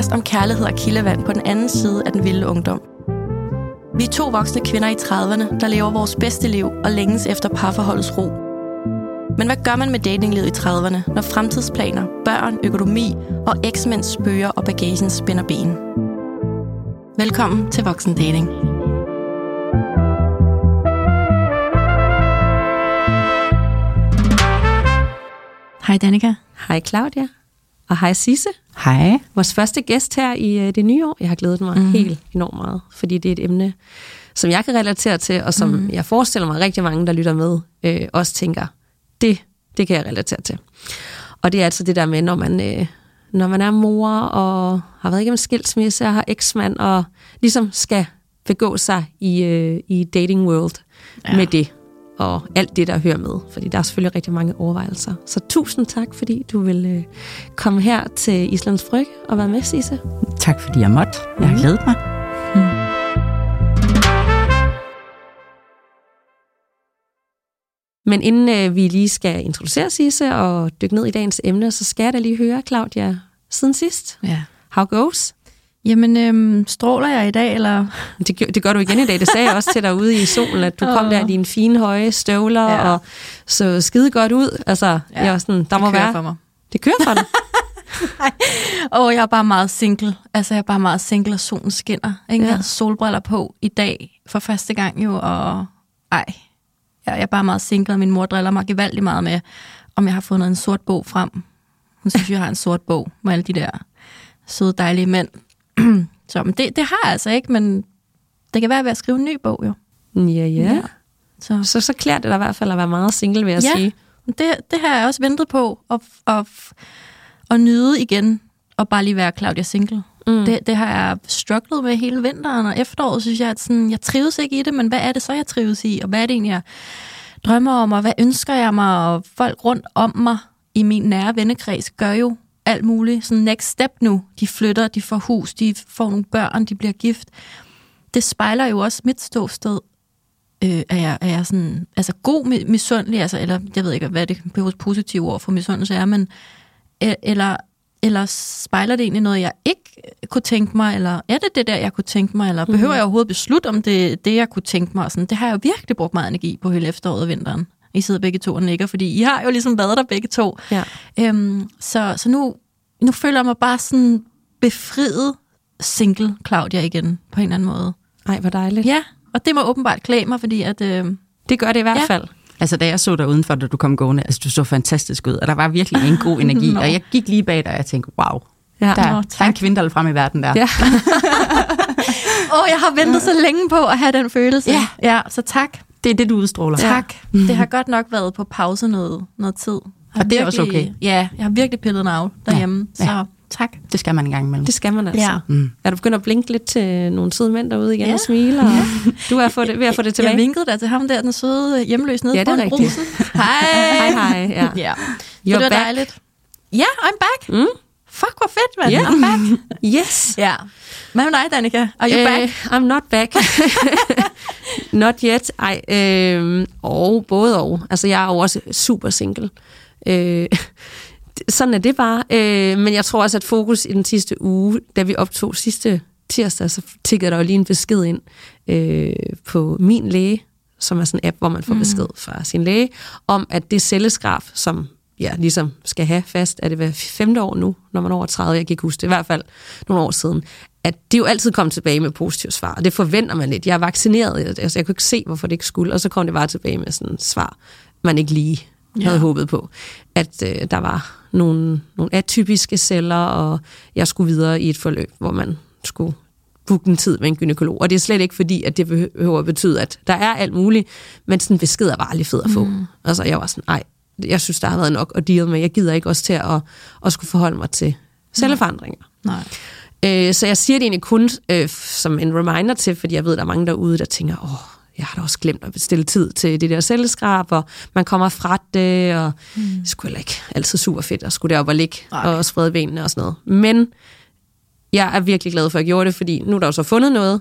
Podcast om kærlighed og kildevand på den anden side af den vilde ungdom. Vi er to voksne kvinder i 30'erne, der lever vores bedste liv og længes efter parforholdets ro. Men hvad gør man med datinglivet i 30'erne, når fremtidsplaner, børn, økonomi og eksmænds spøger og bagagen spænder ben? Velkommen til Voksen Dating. Hej Danika. Hej Claudia. Og hej Sisse. Hej. Vores første gæst her i uh, det nye år. Jeg har glædet mig mm. helt enormt meget, fordi det er et emne, som jeg kan relatere til, og som mm. jeg forestiller mig rigtig mange, der lytter med, øh, også tænker, det, det kan jeg relatere til. Og det er altså det der med, når man, øh, når man er mor og har været igennem skilsmisse og har eksmand og ligesom skal begå sig i, øh, i dating world ja. med det og alt det, der hører med. Fordi der er selvfølgelig rigtig mange overvejelser. Så tusind tak, fordi du vil øh, komme her til Islands Fryg og være med, Sisse. Tak, fordi jeg måtte. Jeg har glædet mig. Mm. Men inden øh, vi lige skal introducere Sisse og dykke ned i dagens emne, så skal jeg da lige høre, Claudia, siden sidst. Ja. How goes? Jamen, øhm, stråler jeg i dag, eller? Det, det gør du igen i dag. Det sagde jeg også til dig ude i solen, at du oh. kom der i dine fine, høje støvler ja. og så skide godt ud. Altså, ja. jeg var sådan, der det må være... for mig. Det kører for dig? Nej. Og jeg er bare meget single. Altså, jeg er bare meget single, og solen skinner. Ikke? Ja. Jeg har solbriller på i dag for første gang jo, og ej, jeg er bare meget single, og min mor driller mig gevaldigt meget med, om jeg har fundet en sort bog frem. Hun synes, jeg har en sort bog med alle de der søde, dejlige mænd. så men det, det har jeg altså ikke, men det kan være ved at skrive en ny bog jo. Ja, ja. ja. Så. så, så klæder det da i hvert fald at være meget single, vil jeg ja, sige. Det, det har jeg også ventet på, at, at, at nyde igen, og bare lige være Claudia single. Mm. Det, det har jeg strugglet med hele vinteren og efteråret, synes jeg, at sådan, jeg trives ikke i det, men hvad er det så, jeg trives i, og hvad er det egentlig, jeg drømmer om, og hvad ønsker jeg mig, og folk rundt om mig i min nære vennekreds gør jo alt muligt. Sådan next step nu. De flytter, de får hus, de får nogle børn, de bliver gift. Det spejler jo også mit ståsted. Øh, er, jeg, er jeg sådan, altså god misundelig, altså, eller jeg ved ikke, hvad det positive ord for misundelse er, men eller, eller spejler det egentlig noget, jeg ikke kunne tænke mig, eller er det det der, jeg kunne tænke mig, eller behøver mm. jeg overhovedet beslutte, om det det, jeg kunne tænke mig? Sådan, det har jeg virkelig brugt meget energi på hele efteråret og vinteren. I sidder begge to og nikker, fordi I har jo ligesom været der begge to. Ja. Øhm, så, så nu, nu føler jeg mig bare sådan befriet single Claudia igen, på en eller anden måde. Ej, hvor dejligt. Ja, og det må åbenbart klæde mig, fordi at... Øh, det gør det i hvert ja. fald. Altså, da jeg så dig udenfor, da du kom gående, altså, du så fantastisk ud, og der var virkelig en god energi, og jeg gik lige bag dig, og jeg tænkte, wow, ja. der, Nå, der er en kvinde, der frem i verden der. Ja. Åh, oh, jeg har ventet så længe på at have den følelse. Ja. ja så tak. Det er det, du udstråler. Tak. Ja. Det har godt nok været på pause noget, noget tid. Og det er virkelig, også okay. Ja, jeg har virkelig pillet den af derhjemme. Ja. Så tak. Det skal man en gang imellem. Det skal man altså. Ja. Mm. Er du begyndt at blinke lidt til nogle søde mænd derude igen ja. og smile? Og du er få det, ved at få det tilbage? Jeg vinkede da til ham der, den søde hjemløs nede ja, på brusen. Hej. hej, hej. Ja. ja. You're det var back. dejligt. Ja, yeah, I'm back. Mm. Fuck, hvor fedt, mand. Yeah. I'm back. yes. Ja. Hvad med dig, Danika? Are you uh, back? I'm not back. not yet. Ej, øh, og både og. Altså, jeg er jo også super single. Øh, sådan er det bare. Øh, men jeg tror også, at fokus i den sidste uge, da vi optog sidste tirsdag, så tikkede der jo lige en besked ind øh, på min læge, som er sådan en app, hvor man får mm. besked fra sin læge, om at det celleskraf, som ja, ligesom skal have fast, er det hver femte år nu, når man er over 30, jeg kan ikke huske det, i hvert fald nogle år siden, at det jo altid kom tilbage med positivt svar, og det forventer man lidt. Jeg er vaccineret, altså jeg kunne ikke se, hvorfor det ikke skulle, og så kom det bare tilbage med sådan et svar, man ikke lige havde ja. håbet på, at øh, der var nogle, nogle atypiske celler, og jeg skulle videre i et forløb, hvor man skulle booke en tid med en gynekolog. Og det er slet ikke fordi, at det behøver at betyde, at der er alt muligt, men sådan en besked er bare aldrig fed at få. Mm. Altså jeg var sådan, nej, jeg synes, der har været nok at deal med. Jeg gider ikke også til at, at skulle forholde mig til celleforandringer. Nej. Øh, så jeg siger det egentlig kun øh, som en reminder til, fordi jeg ved, der er mange derude, der tænker, åh, jeg har da også glemt at bestille tid til det der celleskrab, og man kommer fra det, og mm. det skulle ikke altid super fedt at skulle deroppe og ligge okay. og sprede benene og sådan noget. Men jeg er virkelig glad for, at jeg gjorde det, fordi nu er der jo så fundet noget.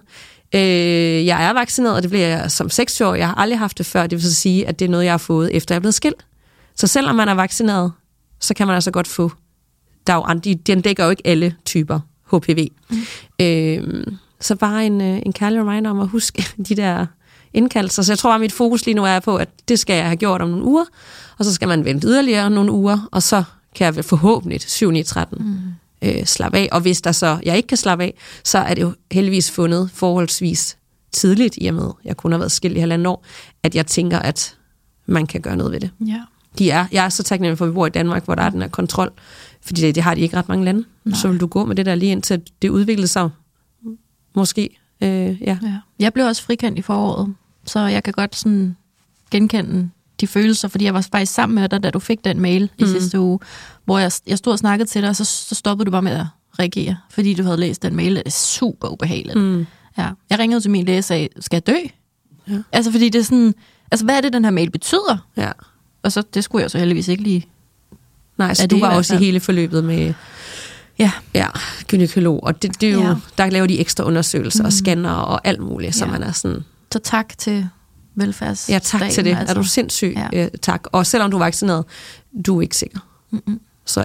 Øh, jeg er vaccineret, og det bliver jeg som 6 år. Jeg har aldrig haft det før. Det vil så sige, at det er noget, jeg har fået, efter jeg er blevet skilt. Så selvom man er vaccineret, så kan man altså godt få der er jo andre, den dækker jo ikke alle typer HPV. Mm. Øh, så bare en, øh, en kærlig reminder om at huske de der indkaldelser. Så jeg tror at mit fokus lige nu er på, at det skal jeg have gjort om nogle uger, og så skal man vente yderligere nogle uger, og så kan jeg forhåbentlig 7 9 13 mm. øh, slappe af. Og hvis der så jeg ikke kan slappe af, så er det jo heldigvis fundet forholdsvis tidligt, i og med, jeg kun har været skilt i halvanden år, at jeg tænker, at man kan gøre noget ved det. Ja. De er, jeg er så taknemmelig for, at vi bor i Danmark, hvor der er den her kontrol, fordi det, det har de ikke ret mange lande. Nej. Så vil du gå med det der lige indtil det udviklede sig måske. Øh, ja. ja. Jeg blev også frikendt i foråret, så jeg kan godt sådan genkende de følelser, fordi jeg var faktisk sammen med dig, da du fik den mail mm. i sidste uge, hvor jeg, jeg stod og snakkede til dig, og så, så stoppede du bare med at reagere, fordi du havde læst den mail, det er super ubehageligt. Mm. Ja. Jeg ringede til min læge og sagde, skal jeg dø? Ja. Altså, fordi det er sådan, altså, hvad er det, den her mail betyder? Ja. Og så, det skulle jeg så heldigvis ikke lige... Nej, så du var også i hele forløbet med ja. Ja, gynekolog. Og det, det er jo, ja. der laver de ekstra undersøgelser mm. og scanner og alt muligt, så ja. man er sådan... Så tak til velfærds. Ja, tak til det. Altså. Er du sindssyg? Ja. Øh, tak. Og selvom du er vaccineret, du er ikke sikker. Mm-mm. Så,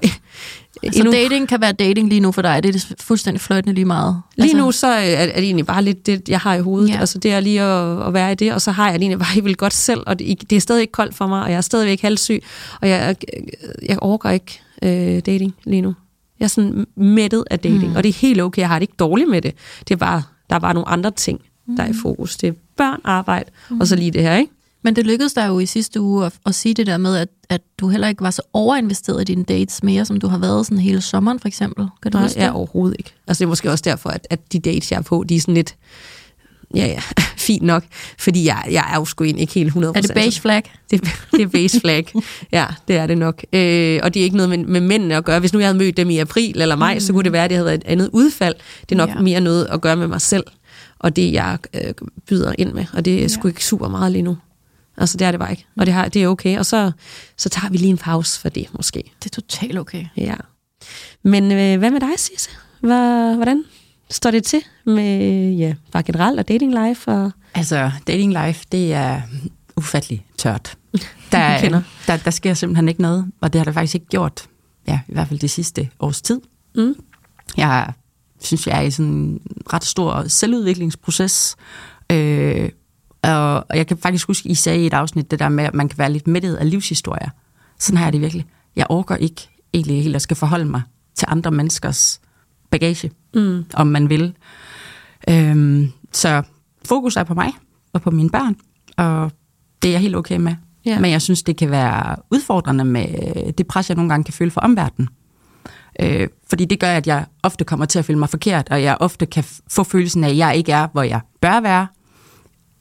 altså endnu, dating kan være dating lige nu for dig, det er fuldstændig fløjtende lige meget. Lige altså, nu så er, er det egentlig bare lidt det, jeg har i hovedet. Ja. Altså det er lige at, at være i det, og så har jeg det egentlig bare helt vildt godt selv, og det, det er stadig ikke koldt for mig, og jeg er stadigvæk halvsyg, og jeg, jeg overgår ikke øh, dating lige nu. Jeg er sådan mættet af dating, mm. og det er helt okay, jeg har det ikke dårligt med det. Det er bare, der er bare nogle andre ting, der er i mm. fokus. Det er børn, arbejde, mm. og så lige det her, ikke? Men det lykkedes dig jo i sidste uge at, at sige det der med, at, at du heller ikke var så overinvesteret i dine dates mere, som du har været sådan hele sommeren for eksempel. Kan du Nej, huske det? overhovedet ikke. Altså det er måske også derfor, at, at de dates, jeg er på, de er sådan lidt, ja ja, fint nok, fordi jeg, jeg er jo sgu ikke helt 100%. Er det beige flag? Det, det er beige flag, ja, det er det nok. Øh, og det er ikke noget med, med mændene at gøre. Hvis nu jeg havde mødt dem i april eller maj, mm. så kunne det være, at det havde været et andet udfald. Det er nok ja. mere noget at gøre med mig selv, og det jeg øh, byder ind med, og det er sgu ja. ikke super meget lige nu. Altså, det er det bare ikke. Og det, har, det er okay. Og så, så tager vi lige en pause for det, måske. Det er totalt okay. Ja. Men øh, hvad med dig, Sisse? Hvordan står det til med, ja, bare generelt og dating life? Og... Altså, dating life, det er ufattelig tørt. Der, der, der sker simpelthen ikke noget, og det har der faktisk ikke gjort, ja, i hvert fald det sidste års tid. Mm. Jeg synes, jeg er i sådan en ret stor selvudviklingsproces, øh, og, og jeg kan faktisk huske, I sagde i et afsnit det der med, at man kan være lidt mættet af livshistorier. Sådan har jeg det virkelig. Jeg overgår ikke egentlig helt at skal forholde mig til andre menneskers bagage, mm. om man vil. Øhm, så fokus er på mig og på mine børn, og det er jeg helt okay med. Ja. Men jeg synes, det kan være udfordrende med det pres, jeg nogle gange kan føle for omverdenen. Øh, fordi det gør, at jeg ofte kommer til at føle mig forkert, og jeg ofte kan få følelsen af, at jeg ikke er, hvor jeg bør være,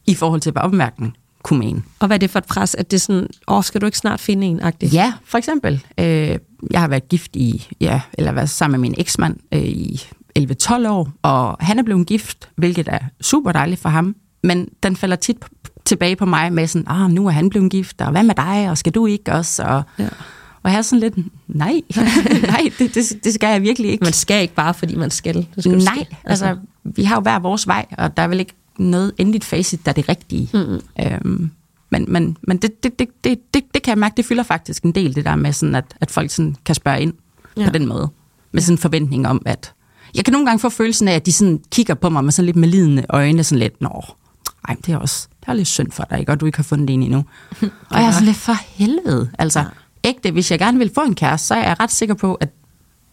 i forhold til, hvad omverdenen kunne mene. Og hvad er det for et pres? At det er sådan, åh, skal du ikke snart finde en? -agtig? Ja, for eksempel. Øh, jeg har været gift i, ja, eller været sammen med min eksmand øh, i 11-12 år, og han er blevet gift, hvilket er super dejligt for ham. Men den falder tit tilbage på mig med sådan, ah, nu er han blevet gift, og hvad med dig, og skal du ikke også? Og, ja. og jeg er sådan lidt, nej, nej, det, det, det skal jeg virkelig ikke. Man skal ikke bare, fordi man skal. skal nej, skal. Altså, altså, vi har jo hver vores vej, og der er vel ikke noget endeligt facit, der er det rigtige. Mm. Øhm, men men, men det, det, det, det, det, det kan jeg mærke, det fylder faktisk en del, det der med, sådan at, at folk sådan kan spørge ind ja. på den måde. Med sådan en forventning om, at... Jeg kan nogle gange få følelsen af, at de sådan kigger på mig med sådan lidt malidende øjne, sådan lidt, nå, ej, det er også det er lidt synd for dig, ikke? og du ikke har fundet en endnu. og jeg er sådan lidt, for helvede. Altså, ja. ægte, hvis jeg gerne vil få en kæreste, så er jeg ret sikker på, at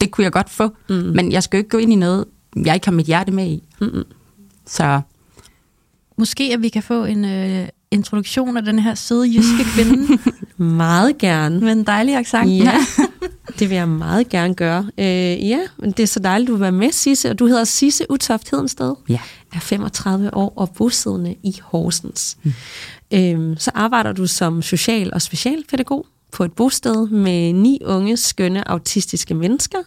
det kunne jeg godt få. Mm. Men jeg skal jo ikke gå ind i noget, jeg ikke har mit hjerte med i. Mm. Så Måske at vi kan få en øh, introduktion af den her søde jyske kvinde. meget gerne. Med en dejlig accent. Ja, det vil jeg meget gerne gøre. Øh, ja, men det er så dejligt, at du vil være med, Sisse. Og du hedder Sisse Utoft Hedensted. Ja. Er 35 år og bosiddende i Horsens. Mm. Øh, så arbejder du som social- og specialpædagog på et bosted med ni unge, skønne, autistiske mennesker.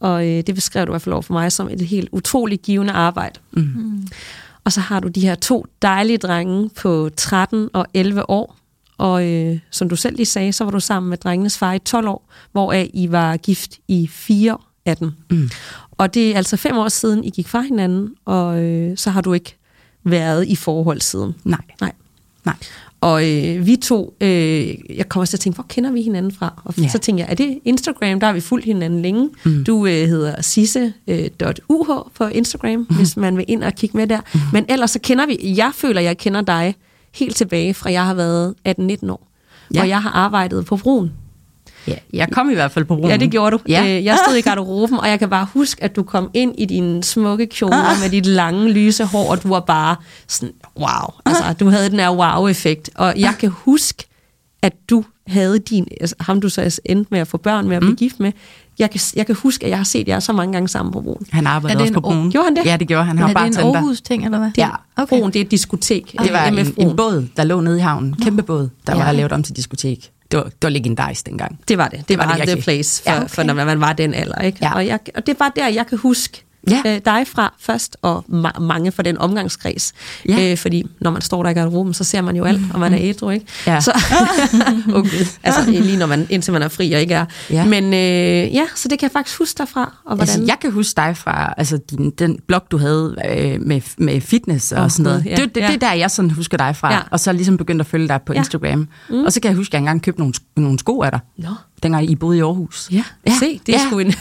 Og øh, det beskrev du i hvert fald over for mig som et helt utroligt givende arbejde. Mm. Mm. Og så har du de her to dejlige drenge på 13 og 11 år. Og øh, som du selv lige sagde, så var du sammen med drengenes far i 12 år, hvor I var gift i 4 af dem. Mm. Og det er altså fem år siden, I gik fra hinanden, og øh, så har du ikke været i forhold siden. Nej. Nej. Nej. Og øh, vi to, øh, jeg kommer til at tænke, hvor kender vi hinanden fra? Og Ja. så tænkte jeg, er det Instagram? Der har vi fulgt hinanden længe. Mm. Du øh, hedder sisse.uh på Instagram, mm. hvis man vil ind og kigge med der. Mm. Men ellers så kender vi, jeg føler, jeg kender dig helt tilbage fra, jeg har været 18-19 år. Ja. Og jeg har arbejdet på broen. Ja, jeg kom i hvert fald på broen. Ja, det gjorde du. Ja. Øh, Jeg stod i garderoben, og jeg kan bare huske, at du kom ind i dine smukke kjoler med dit lange, lyse hår, og du var bare sådan, wow. Altså, du havde den her wow-effekt. Og jeg kan huske, at du havde din, altså, ham du så endte med at få børn med at blive Mm. gift med, jeg kan, jeg kan huske, at jeg har set jer så mange gange sammen på broen. Han Er arbejdede også en på broen. Gjorde han det? Ja, det gjorde han. Han er var det en. Aarhus-ting, eller hvad? Ja. Okay. Broen, det er et diskotek. Det var en, en båd, der lå nede i havnen. Kæmpe båd, der Ja. var lavet om til diskotek. Det var, det var legendarisk dengang. Det var det. Det, Det var, var det the place for, Ja, okay. for når man var den alder. Ikke? Ja. Og, jeg, og det var der, jeg kan huske Ja. ja. øh, dig fra først, og ma- mange fra den omgangskreds. Ja. Øh, fordi når man står der i garderoben, så ser man jo alt, og man er ædru, ikke? Ja. Så, okay. altså lige når man, indtil man er fri og ikke er. Ja. Men øh, ja, så det kan jeg faktisk huske derfra. Og hvordan... Altså, jeg kan huske dig fra altså, din, den blog, du havde øh, med, med fitness og Åh, sådan noget. Ja, det, det, ja. det er der, jeg sådan husker dig fra. Ja. Og så ligesom begyndte at følge dig på Ja. Instagram. Mm. Og så kan jeg huske, at jeg engang købte nogle, nogle sko af dig. Nå. Dengang I boede i Aarhus. Ja, Ja. se, det er Ja. sgu en...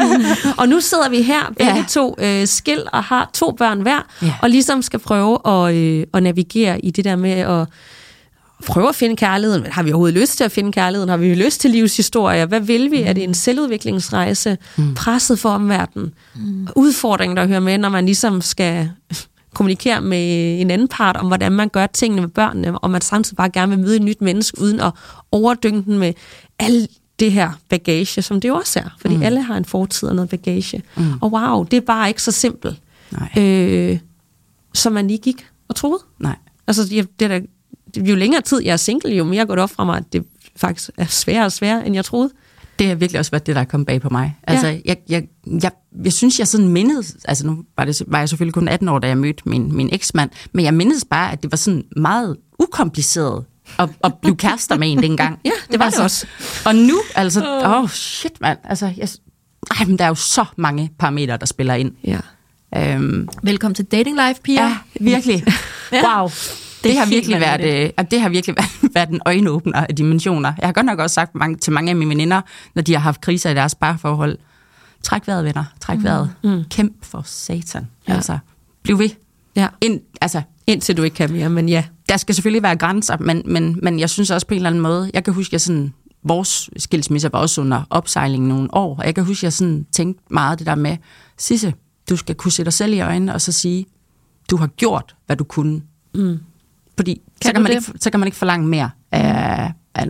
og nu sidder vi her, begge Ja. to øh, skil og har to børn hver, Ja. og ligesom skal prøve at, øh, at navigere i det der med at prøve at finde kærligheden. Har vi overhovedet lyst til at finde kærligheden? Har vi lyst til livshistorie? Hvad vil vi? Mm. Er det en selvudviklingsrejse? Mm. Presset for omverdenen? Mm. Udfordringen, der hører med, når man ligesom skal kommunikere med en anden part om, hvordan man gør tingene med børnene, og man samtidig bare gerne vil møde et nyt menneske, uden at overdynge den med alt det her bagage, som det jo også er. Fordi mm. alle har en fortid og noget bagage. Mm. Og wow, det er bare ikke så simpelt, Nej. øh, som man lige gik og troede. Nej. Altså, jeg- det er da, jo længere tid jeg er single, jo mere går det op fra mig, at det faktisk er sværere og sværere, end jeg troede. Det har virkelig også været det, der er kommet bag på mig. Altså, Ja. jeg, jeg, jeg, jeg synes, jeg sådan mindede, altså nu var, det, var jeg selvfølgelig kun 18 år, da jeg mødte min, min eksmand, men jeg mindes bare, at det var sådan meget ukompliceret at, at blive kærester med en dengang. Ja, det var det også. Og nu, altså, åh oh, shit mand, altså, jeg, ej, men der er jo så mange parametre, der spiller ind. Ja. Øhm, Velkommen til Dating Life, Pia. ja, virkelig. Ja. Wow. Det, har helt virkelig været, vanvittigt. øh, det har virkelig været, været en øjenåbner af dimensioner. Jeg har godt nok også sagt mange, til mange af mine veninder, når de har haft kriser i deres parforhold, træk vejret, venner, træk vejret. Mm. Kæmp for satan. Ja. Altså, bliv ved. ja. Ind, altså, Indtil du ikke kan mere, men ja. Der skal selvfølgelig være grænser, men, men, men jeg synes også på en eller anden måde, jeg kan huske, jeg sådan, vores skilsmisse var også under opsejling nogle år, og jeg kan huske, jeg sådan tænkte meget det der med, Sisse, du skal kunne se dig selv i øjnene, og så sige, du har gjort, hvad du kunne. Mm. Fordi Kan så, kan man det? ikke, så kan man ikke forlange mere. Af, af,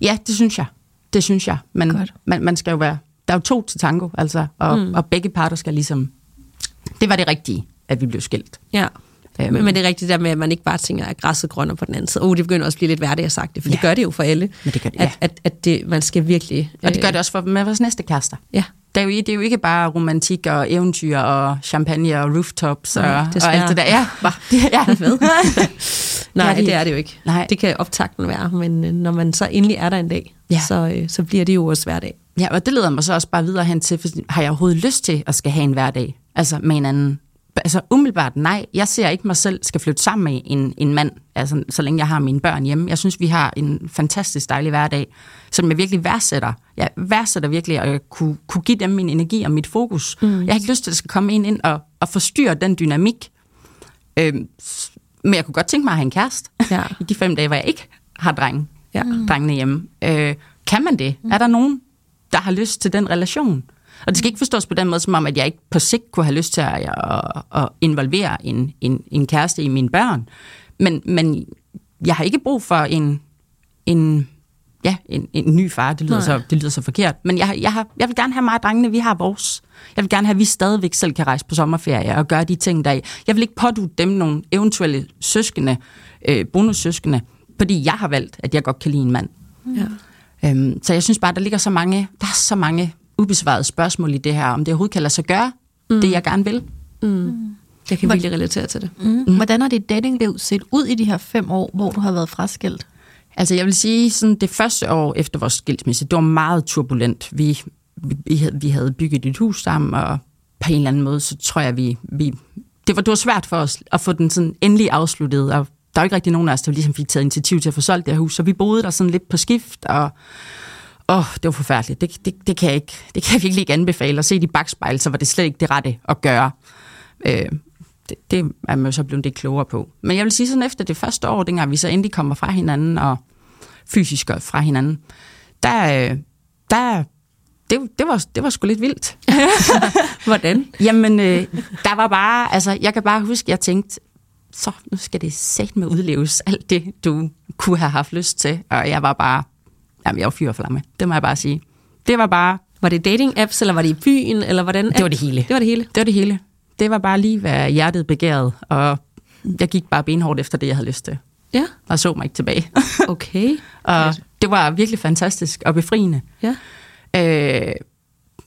ja, det synes jeg. Det synes jeg. Men Godt. man, man skal jo være... Der er jo to til tango, altså, og, mm. og begge parter skal ligesom... Det var det rigtige, at vi blev skilt. Ja. Øhm. Men, men det er rigtigt der med, at man ikke bare tænker, at græsset grønner på den anden side. Oh, det begynder også at blive lidt hverdag at sagt det, for ja. det gør det jo for alle. Men det gør det, at, ja. at, at det, man skal virkelig... Og det gør det også for med vores næste kærester. Ja. Det er, jo, det er jo ikke bare romantik og eventyr og champagne og rooftops og, Nej, og alt det der. Ja, bare, det, ja. Hvad? Nej, det det er det jo ikke. Nej. Det kan optakten være, men øh, når man så endelig er der en dag, Ja. så, øh, så bliver det jo også hverdag. Ja, og det leder mig så også bare videre hen til, for har jeg overhovedet lyst til at skal have en hverdag? Altså med en anden? Altså umiddelbart nej. Jeg ser ikke mig selv skal flytte sammen med en, en mand, altså, så længe jeg har mine børn hjemme. Jeg synes, vi har en fantastisk dejlig hverdag, som jeg virkelig værdsætter. Jeg værdsætter virkelig at kunne, kunne give dem min energi og mit fokus. Mm. Jeg har ikke lyst til, at der skal komme en ind og, og forstyrre den dynamik. Øhm, men jeg kunne godt tænke mig at have en kæreste Ja. i de fem dage, hvor jeg ikke har drenge, Ja. drengene hjemme. Øh, kan man det? Mm. Er der nogen, der har lyst til den relation? Og det skal ikke forstås på den måde, som om, at jeg ikke på sigt kunne have lyst til at, at, at involvere en, en, en kæreste i mine børn. Men, men jeg har ikke brug for en, en, ja, en, en ny far. Det lyder, Nej. så, det lyder så forkert. Men jeg, jeg, har, jeg vil gerne have mig og drengene, vi har vores. Jeg vil gerne have, at vi stadigvæk selv kan rejse på sommerferie og gøre de ting, der er. Jeg vil ikke pådute dem nogle eventuelle søskende, øh, bonussøskende, fordi jeg har valgt, at jeg godt kan lide en mand. Ja. Øhm, så jeg synes bare, der ligger så mange, der er så mange ubesvarede spørgsmål i det her, om det overhovedet kan lade sig gøre, mm. det jeg gerne vil. Jeg kan virkelig relatere til det. Mm. Hvordan har dit datingliv set ud i de her fem år, hvor du har været fraskilt? Altså jeg vil sige, sådan det første år efter vores skilsmisse, det var meget turbulent. Vi, vi, vi, havde, vi havde bygget et hus sammen, og på en eller anden måde, så tror jeg, vi, vi det, var, det var svært for os at få den sådan endelig afsluttet, og der var ikke rigtig nogen af os, der ligesom fik taget initiativ til at få solgt det her hus, så vi boede der sådan lidt på skift, og åh, det var forfærdeligt. Det, det, det, kan jeg ikke, det kan jeg virkelig ikke anbefale. At se de bagspejl, så var det slet ikke det rette at gøre. Øh, det, det er man jo så blevet det klogere på. Men jeg vil sige sådan, efter det første år, dengang vi så endelig kommer fra hinanden, og fysisk fra hinanden, der, øh, der det, det, var, det var sgu lidt vildt. Hvordan? Jamen, øh, der var bare, altså, jeg kan bare huske, jeg tænkte, så nu skal det sæt med udleves alt det, du kunne have haft lyst til. Og jeg var bare, jamen, jeg var fyr og flamme. Det må jeg bare sige. Det var bare... Var det dating-apps, eller var det i byen, eller hvordan? Det var det hele. Det var det hele? Det var det hele. Det var bare lige, hvad hjertet begærede, og jeg gik bare benhårdt efter det, jeg havde lyst til. Ja. Og så mig ikke tilbage. Okay. og det var virkelig fantastisk og befriende. Ja. Øh,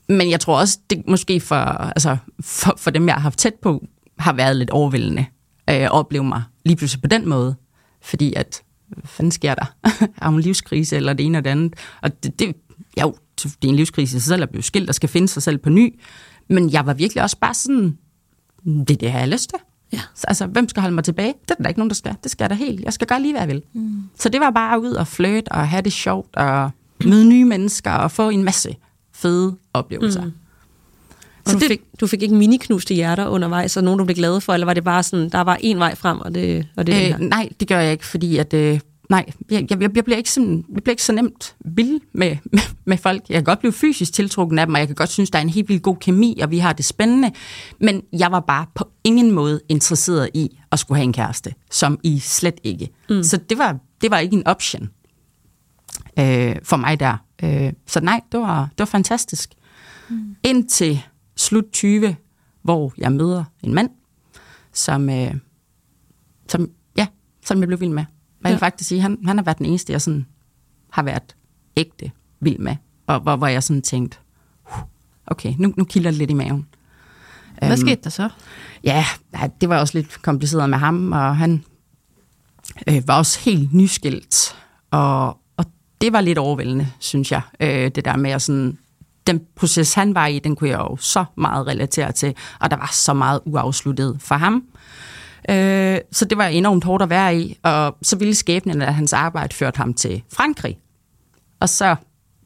men jeg tror også, det måske for, altså, for, for dem, jeg har haft tæt på, har været lidt overvældende øh, at opleve mig lige pludselig på den måde. Fordi at, hvad fanden sker der? har hun en livskrise eller det ene og det andet? Og det, det, jo, det er en livskrise i sig selv at blive skilt og skal finde sig selv på ny. Men jeg var virkelig også bare sådan, det er det, jeg har lyst til. Ja. Så, altså, hvem skal holde mig tilbage? Det er der ikke nogen, der skal. Det skal jeg da helt. Jeg skal gøre lige, hvad jeg vil. Mm. Så det var bare ud og flirte og have det sjovt og møde nye mennesker og få en masse fede oplevelser. Mm. Og så du, det, fik, du fik ikke miniknuste hjerter undervejs, og nogen, du blev glad for, eller var det bare sådan, der var en vej frem, og det, og det øh, Nej, det gør jeg ikke, fordi at, øh, nej, jeg, jeg, jeg, bliver ikke sådan, jeg bliver ikke så nemt vild med, med, med folk. Jeg kan godt blive fysisk tiltrukken af dem, og jeg kan godt synes, der er en helt vildt god kemi, og vi har det spændende, men jeg var bare på ingen måde interesseret i at skulle have en kæreste, som I slet ikke. Mm. Så det var, det var ikke en option øh, for mig der. Øh, så nej, det var, det var fantastisk. Mm. Indtil slut 20, hvor jeg møder en mand, som, øh, som, ja, som jeg blev vild med. Jeg vil faktisk sige, han, han har været den eneste, jeg sådan har været ægte vild med. Og hvor, hvor jeg sådan tænkte, okay, nu, nu kilder det lidt i maven. Hvad um, skete der så? Ja, det var også lidt kompliceret med ham, og han øh, var også helt nyskilt. Og, det var lidt overvældende, synes jeg. Øh, det der med at sådan, den proces, han var i, den kunne jeg jo så meget relatere til, og der var så meget uafsluttet for ham. Øh, så det var enormt hårdt at være i, og så ville skæbnen af hans arbejde ført ham til Frankrig. Og så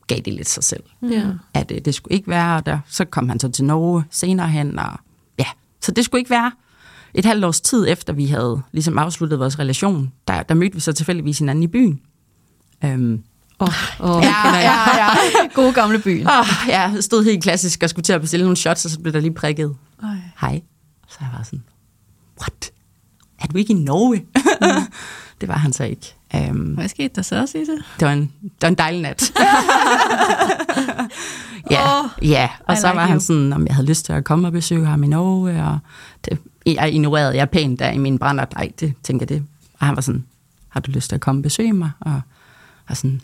gav det lidt sig selv, ja. at øh, det skulle ikke være der. Så kom han så til Norge senere hen, og ja, så det skulle ikke være. Et halvt års tid efter vi havde ligesom afsluttet vores relation, der, der mødte vi så tilfældigvis hinanden i byen. Øhm, Oh, oh, ja, ja, ja. Gode gamle byen. Oh, ja, jeg stod helt klassisk og skulle til at bestille nogle shots, og så blev der lige prikket. Ej. Hej. Så jeg var sådan, what? Er du ikke i Norge? Mm. det var han så ikke. Um, Hvad skete der så, Sisse? Det var en, det var en dejlig nat. ja, oh, ja, og I så like var you. han sådan, om jeg havde lyst til at komme og besøge ham i Norge, og det, jeg ignorerede jeg pænt der i min brænder. Nej, det tænker jeg det. Og han var sådan, har du lyst til at komme og besøge mig? Og, og sådan,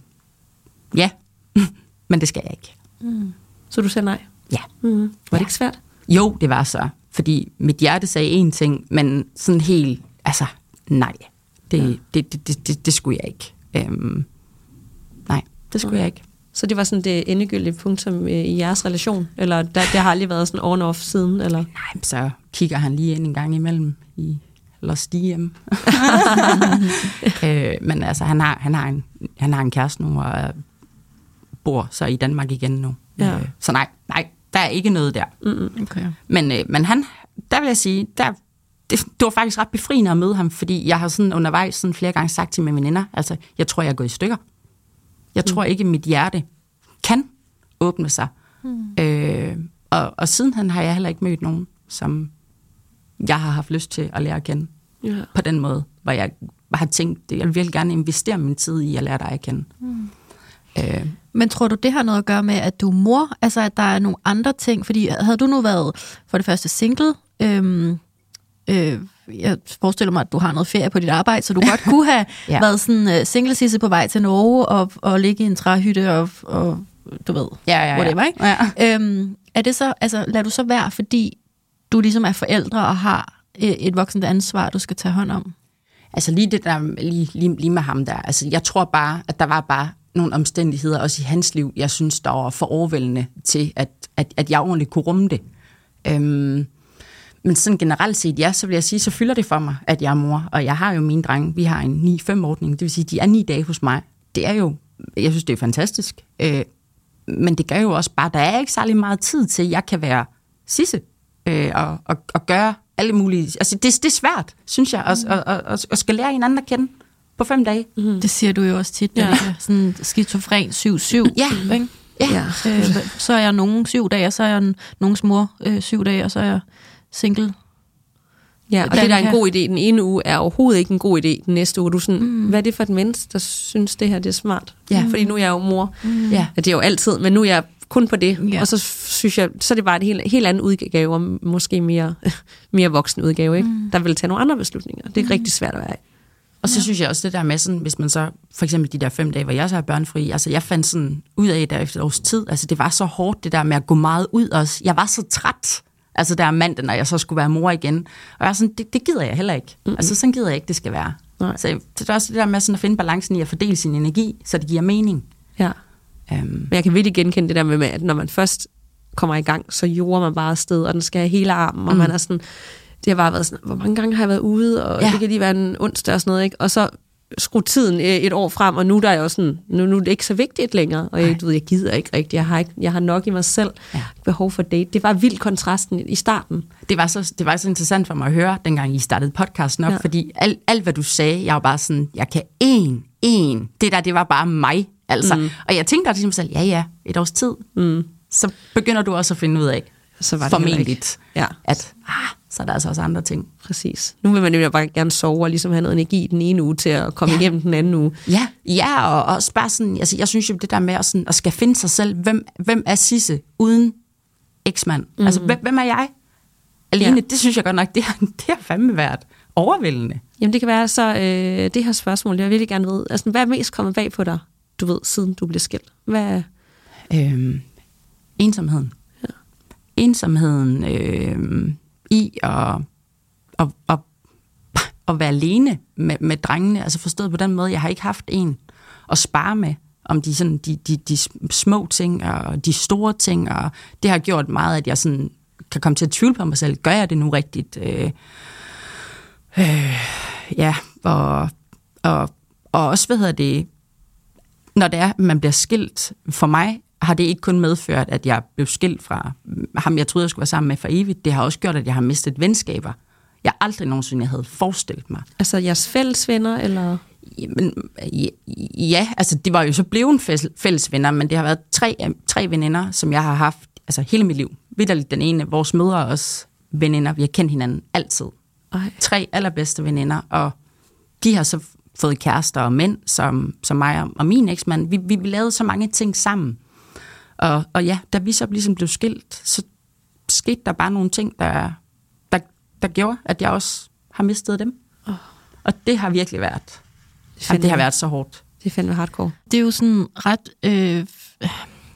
ja, men det skal jeg ikke. Mm. Så du sagde nej? Ja. Mm. Var ja. det ikke svært? Jo, det var så. Fordi mit hjerte sagde én ting, men sådan helt, altså, nej. Det, ja. det, det, det, det, det skulle jeg ikke. Øhm, nej, det skulle ja. jeg ikke. Så det var sådan det endegyldige punktum i jeres relation? Eller der, det har aldrig været sådan on-off siden? Eller? Nej, så kigger han lige ind en gang imellem i Los Diem. øh, men altså, han har, han, har en, han har en kæreste nu, og bor så i Danmark igen nu. Ja. Øh, så nej, nej, der er ikke noget der. Mm-hmm. Okay. Men, øh, men han, der vil jeg sige, der, det, det var faktisk ret befriende at møde ham, fordi jeg har sådan undervejs sådan flere gange sagt til mine veninder, altså, jeg tror, jeg er gået i stykker. Jeg mm. tror ikke, mit hjerte kan åbne sig. Mm. Øh, og, og sidenhen har jeg heller ikke mødt nogen, som jeg har haft lyst til at lære at kende. Ja. På den måde, hvor jeg har tænkt, jeg vil gerne investere min tid i at lære dig at kende. Mm. Øh. Men tror du, det har noget at gøre med, at du er mor? Altså, at der er nogle andre ting? Fordi havde du nu været for det første single, øhm, øh, jeg forestiller mig, at du har noget ferie på dit arbejde, så du godt kunne have ja. været sådan uh, single på vej til Norge og, og ligge i en træhytte og, og du ved, ja, ja, ja. whatever, ikke? Ja. Øhm, er det så, altså, lad du så være, fordi du ligesom er forældre og har et, et voksent ansvar, du skal tage hånd om? Altså lige det der, lige, lige, lige med ham der, altså jeg tror bare, at der var bare nogle omstændigheder også i hans liv, jeg synes, der var for overvældende til, at, at, at jeg ordentligt kunne rumme det. Øhm, men sådan generelt set, ja, så vil jeg sige, så fylder det for mig, at jeg er mor, og jeg har jo mine drenge, vi har en 9-5-ordning, det vil sige, de er 9 dage hos mig. Det er jo, jeg synes, det er fantastisk. Øh, men det gør jo også bare, der er ikke særlig meget tid til, at jeg kan være sisse øh, og, og, og gøre alle mulige... Altså, det, det er svært, synes jeg, at, at, at, at, at skal lære hinanden at kende på fem dage. Mm. Det siger du jo også tit, ja. sådan skizofren 7-7. Ja. Ikke? Ja. Øh, så er jeg nogen syv dage, og så er jeg nogens mor øh, syv dage, og så er jeg single. Ja, og det der er en god idé den ene uge, er overhovedet ikke en god idé den næste uge. Du er sådan, mm. hvad er det for et menneske, der synes, det her det er smart? Ja. Fordi nu er jeg jo mor. Mm. Ja. Det er jo altid, men nu er jeg kun på det. Ja. Og så synes jeg, så er det bare et helt, helt andet udgave, og måske mere, mere voksen udgave, ikke? Mm. der vil tage nogle andre beslutninger. Det er mm. rigtig svært at være. Og så ja. synes jeg også det der med, sådan, hvis man så, for eksempel de der fem dage, hvor jeg så er børnefri, altså jeg fandt sådan ud af der efter et års tid, altså det var så hårdt det der med at gå meget ud også. Jeg var så træt, altså der mandag, når jeg så skulle være mor igen. Og jeg var sådan, det, det gider jeg heller ikke. Mm-hmm. Altså sådan gider jeg ikke, det skal være. Nej. Så det er også det der med sådan at finde balancen i at fordele sin energi, så det giver mening. Ja. Um, Men jeg kan virkelig genkende det der med, at når man først kommer i gang, så jorder man bare afsted, og den skal have hele armen, og mm. man er sådan, det har bare været sådan, hvor mange gange har jeg været ude, og ja. det kan lige være en onsdag og sådan noget, ikke? Og så skru tiden et år frem, og nu der er jo sådan, nu, nu er det ikke så vigtigt længere, og jeg, du ved, jeg gider ikke rigtigt, jeg har, ikke, jeg har nok i mig selv ja. behov for det. Det var vildt kontrasten i starten. Det var, så, det var så interessant for mig at høre, dengang I startede podcasten op, ja. fordi alt, alt, hvad du sagde, jeg var bare sådan, jeg kan en, en, det der, det var bare mig, altså. Mm. Og jeg tænkte ligesom selv, ja ja, et års tid, mm. så begynder du også at finde ud af, så var det formentlig, ja. at ah, så er der altså også andre ting. Præcis. Nu vil man jo bare gerne sove og ligesom have noget energi den ene uge til at komme ja. igennem den anden uge. Ja, ja og, og bare sådan, altså, jeg synes jo det der med at, sådan, at skal finde sig selv, hvem, hvem er Sisse uden eksmand? Mm. Altså, hvem, hvem er jeg? Alene, ja. det synes jeg godt nok, det har, det har fandme været overvældende. Jamen det kan være så, øh, det her spørgsmål, jeg vil virkelig gerne vide, altså hvad er mest kommet bag på dig, du ved, siden du blev skilt? Hvad øhm, Ensomheden. Ensomheden, øh, i at, at, at, at være alene med, med drengene. Altså forstået på den måde, jeg har ikke haft en at spare med om de, sådan, de, de, de små ting og de store ting, og det har gjort meget, at jeg sådan kan komme til at tvivle på mig selv. Gør jeg det nu rigtigt? Øh, øh, ja, og, og, og også, hvad hedder det, når det er, man bliver skilt, for mig har det ikke kun medført, at jeg blev skilt fra ham, jeg troede, jeg skulle være sammen med for evigt. Det har også gjort, at jeg har mistet venskaber. Jeg aldrig nogensinde havde forestillet mig. Altså jeres fælles venner, eller? Jamen, ja, altså det var jo så blevet fælles venner, men det har været tre, tre veninder, som jeg har haft altså hele mit liv. Vitterligt den ene, vores mødre er også veninder. Vi har kendt hinanden altid. Ej. Tre allerbedste veninder, og de har så fået kærester og mænd, som, som mig og min eksmand. Vi, vi, vi lavede så mange ting sammen. Og, og ja, da vi så ligesom blev skilt, så skete der bare nogle ting, der, der, der gjorde, at jeg også har mistet dem. Oh. Og det har virkelig været, det, jamen, det har været så hårdt. Det er fandme hardcore. Det er jo sådan ret øh,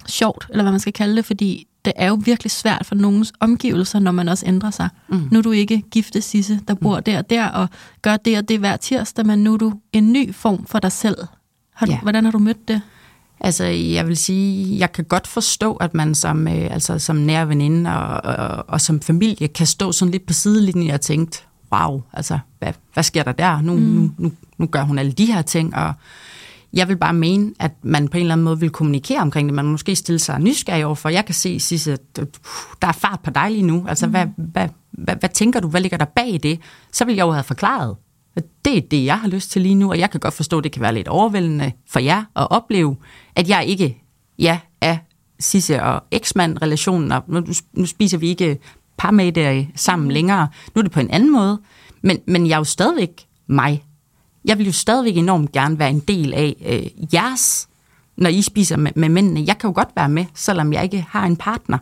sjovt, eller hvad man skal kalde det, fordi det er jo virkelig svært for nogens omgivelser, når man også ændrer sig. Mm. Nu er du ikke gifte Sisse, der bor mm. der og der, og gør det og det hver tirsdag, men nu er du en ny form for dig selv. Har du, ja. Hvordan har du mødt det? Altså, jeg vil sige, jeg kan godt forstå, at man som, øh, altså, som nær veninde og, og, og som familie kan stå sådan lidt på sidelinjen og tænke, wow, altså, hvad, hvad sker der der? Nu, mm. nu, nu, nu gør hun alle de her ting, og jeg vil bare mene, at man på en eller anden måde vil kommunikere omkring det. Man måske stille sig nysgerrig over, for jeg kan se, Sisse, at der er fart på dig lige nu. Altså, mm. hvad, hvad, hvad, hvad tænker du? Hvad ligger der bag det? Så vil jeg jo have forklaret. Det er det, jeg har lyst til lige nu, og jeg kan godt forstå, at det kan være lidt overvældende for jer at opleve, at jeg ikke ja, er Sisse og eksmand-relationen, og nu, nu spiser vi ikke par sammen længere. Nu er det på en anden måde, men, men jeg er jo stadigvæk mig. Jeg vil jo stadigvæk enormt gerne være en del af øh, jeres, når I spiser med, med mændene. Jeg kan jo godt være med, selvom jeg ikke har en partner.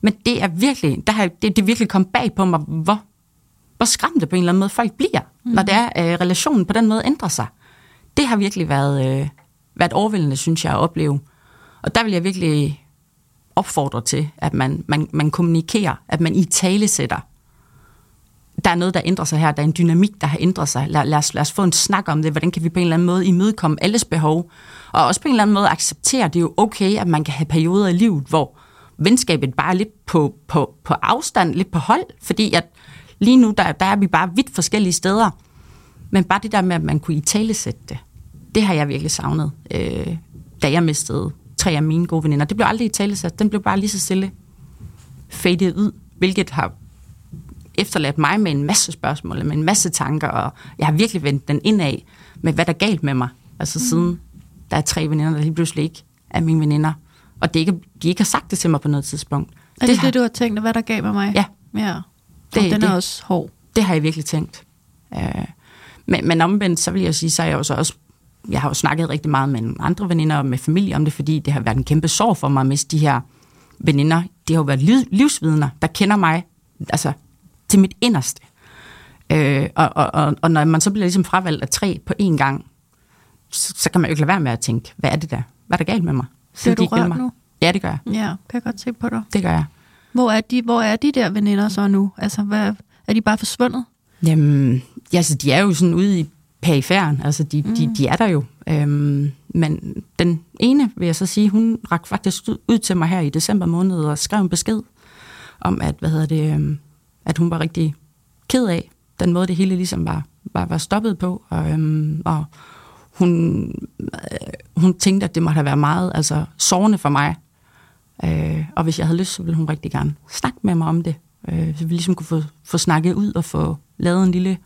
Men det er virkelig, der har, det, det virkelig kommet bag på mig, hvor hvor skræmte på en eller anden måde folk bliver, mm. når det er, øh, relationen på den måde ændrer sig. Det har virkelig været, øh, været overvældende, synes jeg, at opleve. Og der vil jeg virkelig opfordre til, at man, man, man kommunikerer, at man i tale sætter. Der er noget, der ændrer sig her. Der er en dynamik, der har ændret sig. Lad, lad, os, lad os få en snak om det. Hvordan kan vi på en eller anden måde imødekomme alles behov? Og også på en eller anden måde acceptere, at det er jo okay, at man kan have perioder i livet, hvor, venskabet bare lidt på, på, på afstand, lidt på hold, fordi at lige nu, der, der er vi bare vidt forskellige steder. Men bare det der med, at man kunne i tale sætte det, det har jeg virkelig savnet, øh, da jeg mistede tre af mine gode veninder. Det blev aldrig i tale sat. Den blev bare lige så stille faded ud, hvilket har efterladt mig med en masse spørgsmål, med en masse tanker, og jeg har virkelig vendt den indad med, hvad der er galt med mig. Altså mm. siden der er tre veninder, der lige pludselig ikke er mine veninder. Og det ikke, de ikke har sagt det til mig på noget tidspunkt. Er det det, har, det du har tænkt, hvad der gav med mig? Ja. ja. Det, den er det, også hård. Det har jeg virkelig tænkt. Uh, men, men omvendt, så vil jeg sige, så er jeg jo så også jeg har jo snakket rigtig meget med andre veninder og med familie om det, fordi det har været en kæmpe sorg for mig at miste de her veninder. Det har jo været liv, livsvidner, der kender mig altså, til mit inderste. Øh, og, og, og, og når man så bliver ligesom fravalgt af tre på én gang, så, så kan man jo ikke lade være med at tænke, hvad er det der? Hvad er der galt med mig? Bliver du rørt mig? nu? Ja, det gør jeg. Ja, kan jeg godt se på dig. Det gør jeg. Hvor er de, hvor er de der veninder så nu? Altså, hvad, er de bare forsvundet? Jamen, ja, altså, de er jo sådan ude i perifæren. Altså, de, mm. de, de er der jo. Øhm, men den ene, vil jeg så sige, hun rakte faktisk ud til mig her i december måned og skrev en besked om, at, hvad hedder det, øhm, at hun var rigtig ked af den måde, det hele ligesom var, var, var stoppet på. Og, øhm, og hun, øh, hun tænkte, at det måtte have været meget altså, sårende for mig. Øh, og hvis jeg havde lyst, så ville hun rigtig gerne snakke med mig om det. Øh, så vi ligesom kunne få, få snakket ud og få lavet en lille...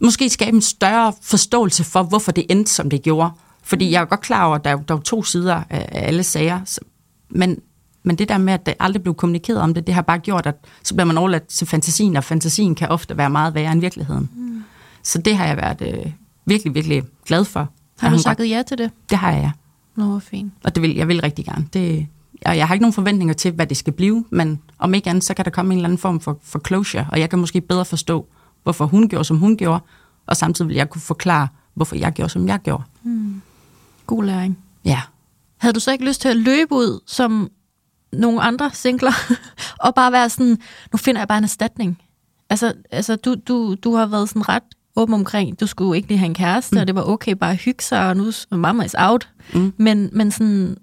Måske skabe en større forståelse for, hvorfor det endte, som det gjorde. Fordi jeg er godt klar over, at der, der er to sider af, alle sager. Men, men det der med, at det aldrig blev kommunikeret om det, det har bare gjort, at så bliver man overladt til fantasien, og fantasien kan ofte være meget værre end virkeligheden. Mm. Så det har jeg været øh, virkelig, virkelig glad for. Har du sagt ja til det? Det har jeg, ja. Nå, fint. Og det vil, jeg vil rigtig gerne. Det, og jeg har ikke nogen forventninger til, hvad det skal blive, men om ikke andet, så kan der komme en eller anden form for, for closure, og jeg kan måske bedre forstå, hvorfor hun gjorde, som hun gjorde, og samtidig vil jeg kunne forklare, hvorfor jeg gjorde, som jeg gjorde. Hmm. God læring. Ja. Havde du så ikke lyst til at løbe ud som nogle andre singler, og bare være sådan, nu finder jeg bare en erstatning? Altså, altså du, du, du har været sådan ret åben omkring, du skulle ikke lige have en kæreste, mm. og det var okay bare at hygge sig, og nu mamma is out. Mm. Men, men sådan,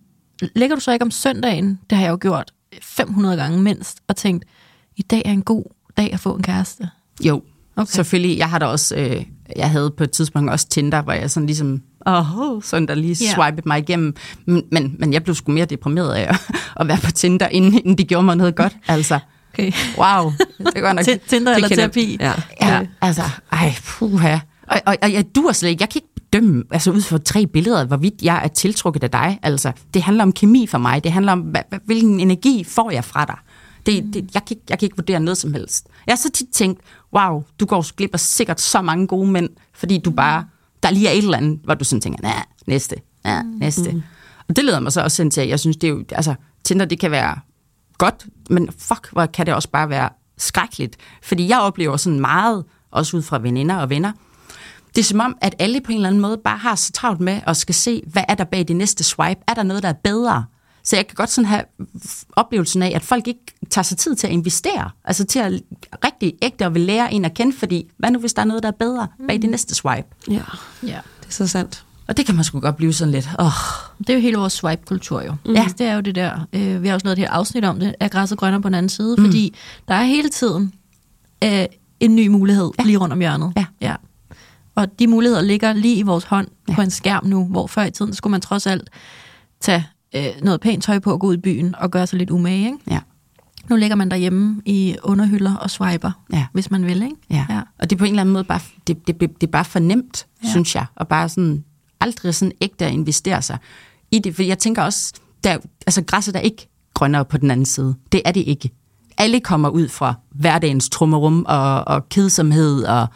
lægger du så ikke om søndagen, det har jeg jo gjort 500 gange mindst, og tænkt, i dag er en god dag at få en kæreste? Jo, okay. selvfølgelig. Jeg har da også, øh, jeg havde på et tidspunkt også Tinder, hvor jeg sådan ligesom, åh, sådan der lige yeah. swipede mig igennem. Men, men, men jeg blev sgu mere deprimeret af at, at være på Tinder, inden, inden det gjorde mig noget godt. Altså, okay. wow. Det går nok. Tinder det eller terapi? Ja. ja. altså, ej, puha. Og, og, og jeg duer slet ikke. Jeg kan ikke bedømme, altså ud fra tre billeder, hvorvidt jeg er tiltrukket af dig. Altså, det handler om kemi for mig. Det handler om, hvilken energi får jeg fra dig. Det, mm. det, jeg, kan, jeg kan ikke vurdere noget som helst. Jeg har så tit tænkt, wow, du går glip af sikkert så mange gode mænd, fordi du bare, der lige er et eller andet, hvor du sådan tænker, nej, næste, ja, næste. Mm. Og det leder mig så også ind til, at jeg synes, det er jo, altså, Tinder, det kan være godt, men fuck, hvor kan det også bare være skrækkeligt. Fordi jeg oplever sådan meget, også ud fra veninder og venner, det er som om, at alle på en eller anden måde bare har så travlt med at skal se, hvad er der bag det næste swipe? Er der noget, der er bedre? Så jeg kan godt sådan have oplevelsen af, at folk ikke tager sig tid til at investere, altså til at rigtig ægte og vil lære en at kende, fordi hvad nu hvis der er noget, der er bedre bag det mm. næste swipe? Ja, ja. det er så sandt. Og det kan man sgu godt blive sådan lidt, åh. Det er jo hele vores swipe-kultur jo. Mm. Ja. Det er jo det der, øh, vi har også lavet et her afsnit om det, er græsset grønner på den anden side, mm. fordi der er hele tiden øh, en ny mulighed ja. lige rundt om hjørnet. Ja. ja. Og de muligheder ligger lige i vores hånd ja. på en skærm nu, hvor før i tiden skulle man trods alt tage øh, noget pænt tøj på og gå ud i byen og gøre sig lidt umage. Ikke? Ja. Nu ligger man derhjemme i underhylder og swiper, ja. hvis man vil. Ikke? Ja. ja. Og det er på en eller anden måde bare, det, det, det er bare fornemt, ja. synes jeg, og bare sådan aldrig sådan ægte at investere sig i det. For jeg tænker også, der, altså græsset er ikke grønnere på den anden side. Det er det ikke. Alle kommer ud fra hverdagens trummerum og, og kedsomhed og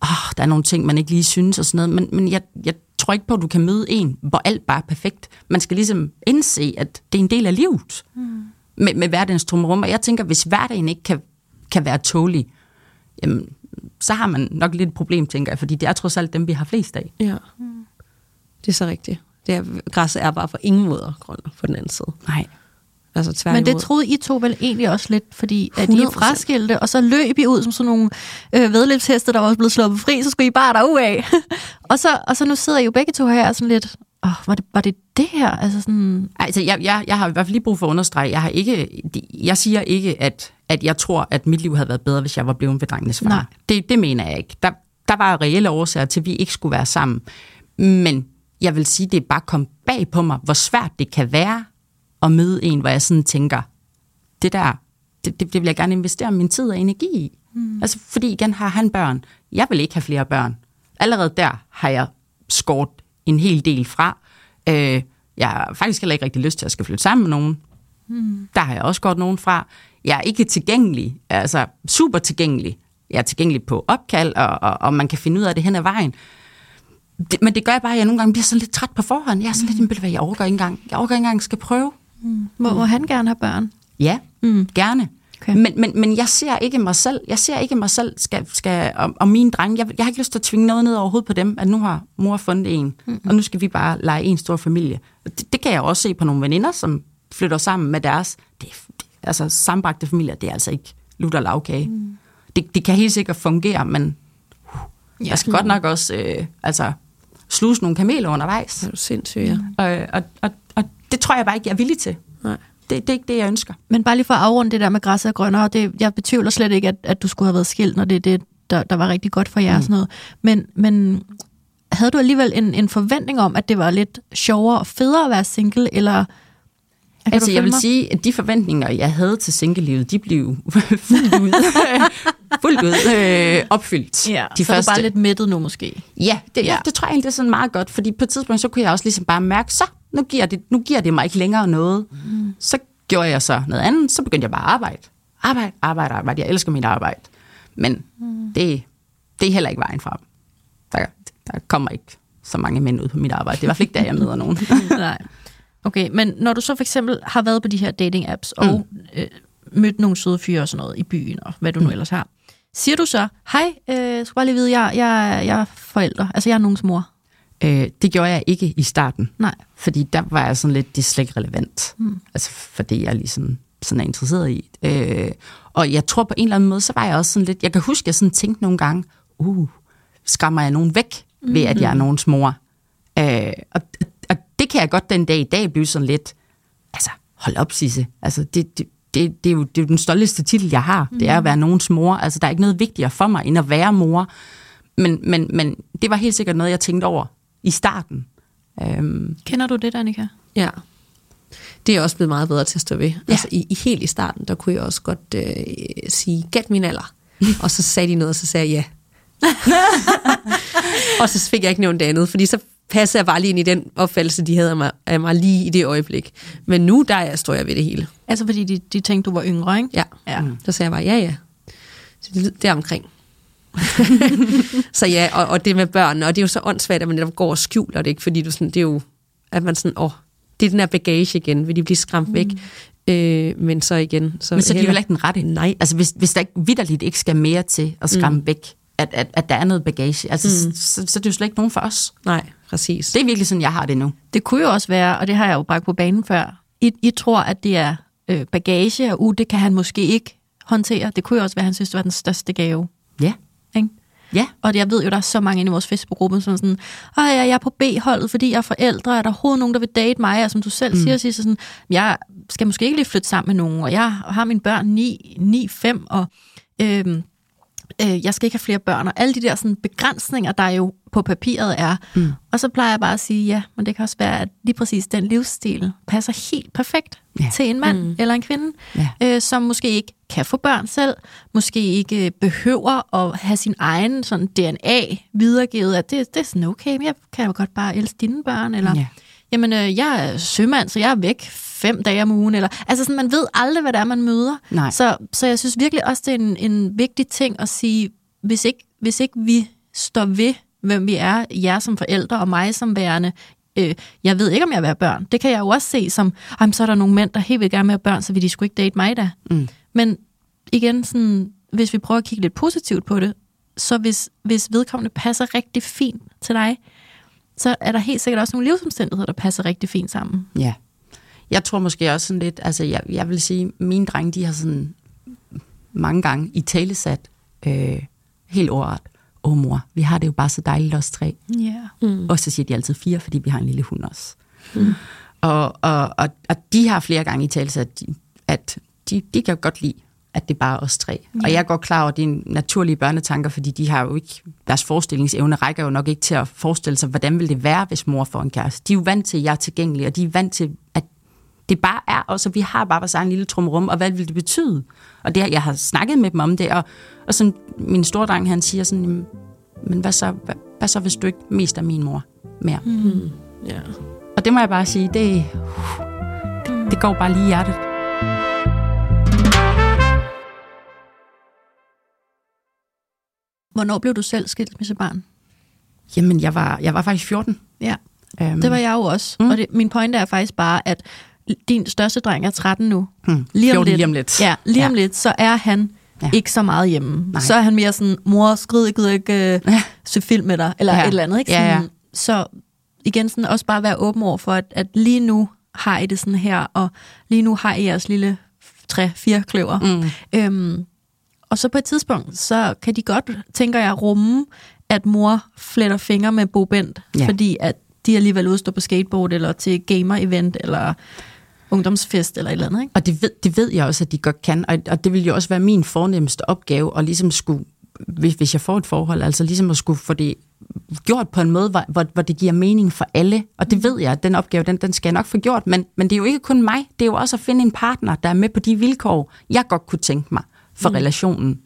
oh, der er nogle ting, man ikke lige synes og sådan noget. Men, men jeg, jeg tror ikke på, at du kan møde en, hvor alt bare er perfekt. Man skal ligesom indse, at det er en del af livet mm. med, med hverdagens trummerum. Og jeg tænker, hvis hverdagen ikke kan, kan være tålig, jamen, så har man nok lidt et problem, tænker jeg, fordi det er trods alt dem, vi har flest af. Ja, mm. det er så rigtigt. Det er, græsset er bare for ingen måder grønt på den anden side. Nej. Altså Men det troede I to vel egentlig også lidt, fordi at I er fraskilte, og så løb I ud som sådan nogle øh, vedløbsheste, der var blevet sluppet fri, så skulle I bare derud af. og, så, og så nu sidder I jo begge to her sådan lidt, åh, var, det, var det det her? Altså sådan, Altså, jeg, jeg, jeg har i hvert fald lige brug for at understrege, jeg, har ikke, jeg siger ikke, at, at jeg tror, at mit liv havde været bedre, hvis jeg var blevet ved drengenes far. Nej. Det, det mener jeg ikke. Der, der var reelle årsager til, at vi ikke skulle være sammen. Men jeg vil sige, det er bare kom bag på mig, hvor svært det kan være at møde en, hvor jeg sådan tænker, det der, det, det, det vil jeg gerne investere min tid og energi i. Mm. Altså, fordi igen har han børn. Jeg vil ikke have flere børn. Allerede der har jeg skåret en hel del fra. Øh, jeg har faktisk heller ikke rigtig lyst til at skal flytte sammen med nogen. Mm. Der har jeg også godt nogen fra. Jeg er ikke tilgængelig, altså super tilgængelig. Jeg er tilgængelig på opkald, og, og, og man kan finde ud af det hen ad vejen. Det, men det gør bare, at jeg nogle gange bliver sådan lidt træt på forhånd. Jeg er sådan lidt, mm. jeg overgår ikke engang. Jeg overgår ikke engang skal prøve. Må, må han gerne have børn? Ja, mm. gerne. Okay. Men, men, men jeg ser ikke mig selv, jeg ser ikke mig selv skal, skal, og, og mine drenge, jeg, jeg har ikke lyst til at tvinge noget ned over hovedet på dem, at nu har mor fundet en, mm-hmm. og nu skal vi bare lege en stor familie. Det, det kan jeg også se på nogle veninder, som flytter sammen med deres, det, det, altså sambragte familier, det er altså ikke lutter lavkage. Mm. Det, det kan helt sikkert fungere, men uh, Ja. jeg skal godt nok også øh, altså, sluse nogle kameler undervejs. Er du sindssyg, ja. Og, og, og, og det tror jeg bare ikke, jeg er villig til. Nej. Det, det er ikke det, jeg ønsker. Men bare lige for at afrunde det der med græs og grønnere, det, jeg betvivler slet ikke, at, at du skulle have været skilt, når det er det, der, der var rigtig godt for jer mm. og sådan noget. Men, men havde du alligevel en, en forventning om, at det var lidt sjovere og federe at være single, eller... Kan Altså, jeg vil mig? sige, at de forventninger, jeg havde til singlelivet, de blev fuldt ud, fuldt ud øh, opfyldt. Ja, de så første. er du bare lidt mættet nu måske. Ja, det, Ja. ja. det tror jeg egentlig det er sådan meget godt, fordi på et tidspunkt, så kunne jeg også ligesom bare mærke, så nu giver det, nu giver det mig ikke længere noget. Mm. Så gjorde jeg så noget andet, så begyndte jeg bare at arbejde. Arbejde, arbejde, arbejde. Jeg elsker mit arbejde. Men mm. det, det er heller ikke vejen frem. Der, der kommer ikke så mange mænd ud på mit arbejde. Det er i hvert fald ikke der, jeg møder nogen. Nej. Okay, men når du så for eksempel har været på de her dating-apps og mm. øh, mødt nogle søde fyre og sådan noget i byen, og hvad du nu Mm. ellers har, siger du så, hej, øh, jeg skal bare lige vide, jeg, jeg, jeg er forældre, altså jeg er nogens mor. Øh, det gjorde jeg ikke i starten. Nej. Fordi der var jeg sådan lidt, det er slet ikke relevant. Mm. Altså, for det jeg ligesom sådan er interesseret i. Øh, og jeg tror på en eller anden måde, så var jeg også sådan lidt, jeg kan huske, at jeg sådan tænkte nogle gange, uh, skræmmer jeg nogen væk ved, at jeg er nogens mor? Øh, og, og det kan jeg godt den dag i dag blive sådan lidt, altså, hold op, Sisse. Altså, det, det, det, det, er jo, det er jo den stolteste titel, jeg har. Mm. Det er at være nogens mor. Altså, der er ikke noget vigtigere for mig, end at være mor. Men, men, men det var helt sikkert noget, jeg tænkte over i starten. Øhm, Kender du det, Danika? Ja. Det er også blevet meget bedre til at stå ved. Ja. Altså i, i helt i starten, der kunne jeg også godt øh, sige, gæt min alder. og så sagde de noget, og så sagde jeg ja. og så fik jeg ikke nævnt det andet, fordi så passer jeg bare lige ind i den opfattelse, de havde af mig, af mig lige i det øjeblik. Men nu, der er- står jeg ved det hele. Altså fordi de, de tænkte, du var yngre, ikke? Ja. Ja. Mm. Så sagde jeg bare, ja ja. Så det, det er omkring. så ja, og, og det med børn, og det er jo så åndssvagt, at man netop går og skjuler det, ikke? fordi du sådan, det er jo, at man sådan, åh, det er den her bagage igen, vil de blive skræmt væk. Øh, men så igen, så, men så er de jo heller ikke den rette. Nej. Altså, hvis, hvis der ikke vidderligt ikke skal mere til at skræmme mm. væk, at, at, at der er noget bagage, altså, mm. så, så, så er det jo slet ikke nogen for os. Nej, præcis. Det er virkelig sådan, jeg har det nu. Det kunne jo også være, og det har jeg jo bragt på banen før, I, I tror, at det er øh, bagage, og uh, det kan han måske ikke håndtere. Det kunne jo også være, at han synes, det var den største gave. Ja. Ikke? Ja. Og jeg ved jo, der er så mange inde i vores Facebook-gruppe, som er sådan, Ej, jeg er på B-holdet, fordi jeg er forældre, er der overhovedet nogen, der vil date mig? Og som du selv mm. siger, siger sådan, jeg skal måske ikke lige flytte sammen med nogen, og jeg har mine børn 9, 9 5, og øhm, øh, jeg skal ikke have flere børn, og alle de der sådan, begrænsninger, der jo på papiret er. Mm. Og så plejer jeg bare at sige, ja, men det kan også være, at lige præcis den livsstil passer helt perfekt Ja. til en mand mm. eller en kvinde, Ja. øh, som måske ikke kan få børn selv, måske ikke øh, behøver at have sin egen sådan DNA videregivet, at det, det er sådan okay, men jeg kan jo godt bare elske dine børn, eller Ja. Ja. jamen øh, jeg er sømand, så jeg er væk fem dage om ugen, eller altså sådan, man ved aldrig, hvad det er, man møder. Nej. Så, så jeg synes virkelig også, det er en, en vigtig ting at sige, hvis ikke, hvis ikke vi står ved, hvem vi er, jer som forældre og mig som værende, øh, jeg ved ikke, om jeg vil have børn. Det kan jeg jo også se som, "Ej, men så er der nogle mænd, der helt vil gerne have børn, så vil de sgu ikke date mig da. Mm. Men igen, sådan, hvis vi prøver at kigge lidt positivt på det, så hvis, hvis vedkommende passer rigtig fint til dig, så er der helt sikkert også nogle livsomstændigheder, der passer rigtig fint sammen. Ja. Jeg tror måske også sådan lidt, altså jeg, jeg vil sige, mine drenge, de har sådan mange gange i talesat øh, helt ordret, åh mor, vi har det jo bare så dejligt os tre. Ja. Mm. Og så siger de altid fire, fordi vi har en lille hund også. Mm. Og, og, og, og de har flere gange i tale, at, de, at de, de kan godt lide, at det er bare os tre. Ja. Og jeg er godt klar over, at det er naturlige børnetanker, fordi de har jo ikke, deres forestillingsevne rækker jo nok ikke til at forestille sig, hvordan vil det være, hvis mor får en kæreste. De er jo vant til, at jeg er tilgængelig, og de er vant til, at det bare er os, og vi har bare vores egen lille trumrum, og hvad vil det betyde? Og det, jeg har snakket med dem om det, og, og sådan, min store dreng, han siger sådan, men hvad så, hvad, hvad så, hvis du ikke mest er min mor mere? Mm. Ja. Og det må jeg bare sige, det, det går bare lige i hjertet. Hvornår blev du selv skilsmissebarn? Jamen, jeg var, jeg var faktisk 14. Ja, um, det var jeg jo også. Mm. Og det, min pointe er faktisk bare, at din største dreng er 13 nu. Hmm. Lige om lidt. Lige om lidt. Ja, lige om ja. lidt, så er han ja. ikke så meget hjemme. Nej. Så er han mere sådan, mor, skrid, jeg gider ikke uh, ja. se film med dig, eller ja. et eller andet. Ikke? Sådan, ja, ja. Så igen, sådan, også bare være åben over for, at, at lige nu har I det sådan her, og lige nu har I jeres lille tre-fire kløver. Mm. Øhm, og så på et tidspunkt, så kan de godt, tænker jeg, rumme, at mor fletter fingre med Bo Bent, ja. fordi at de alligevel udstår på skateboard, eller til gamer-event, eller ungdomsfest, eller et eller andet. Ikke? Og det ved, det ved jeg også, at de godt kan, og, og det vil jo også være min fornemmeste opgave, at ligesom skulle, hvis, hvis jeg får et forhold, altså ligesom at skulle få det gjort på en måde, hvor, hvor, hvor det giver mening for alle. Og det mm. ved jeg, at den opgave, den, den skal jeg nok få gjort. Men, men det er jo ikke kun mig. Det er jo også at finde en partner, der er med på de vilkår, jeg godt kunne tænke mig for mm. relationen.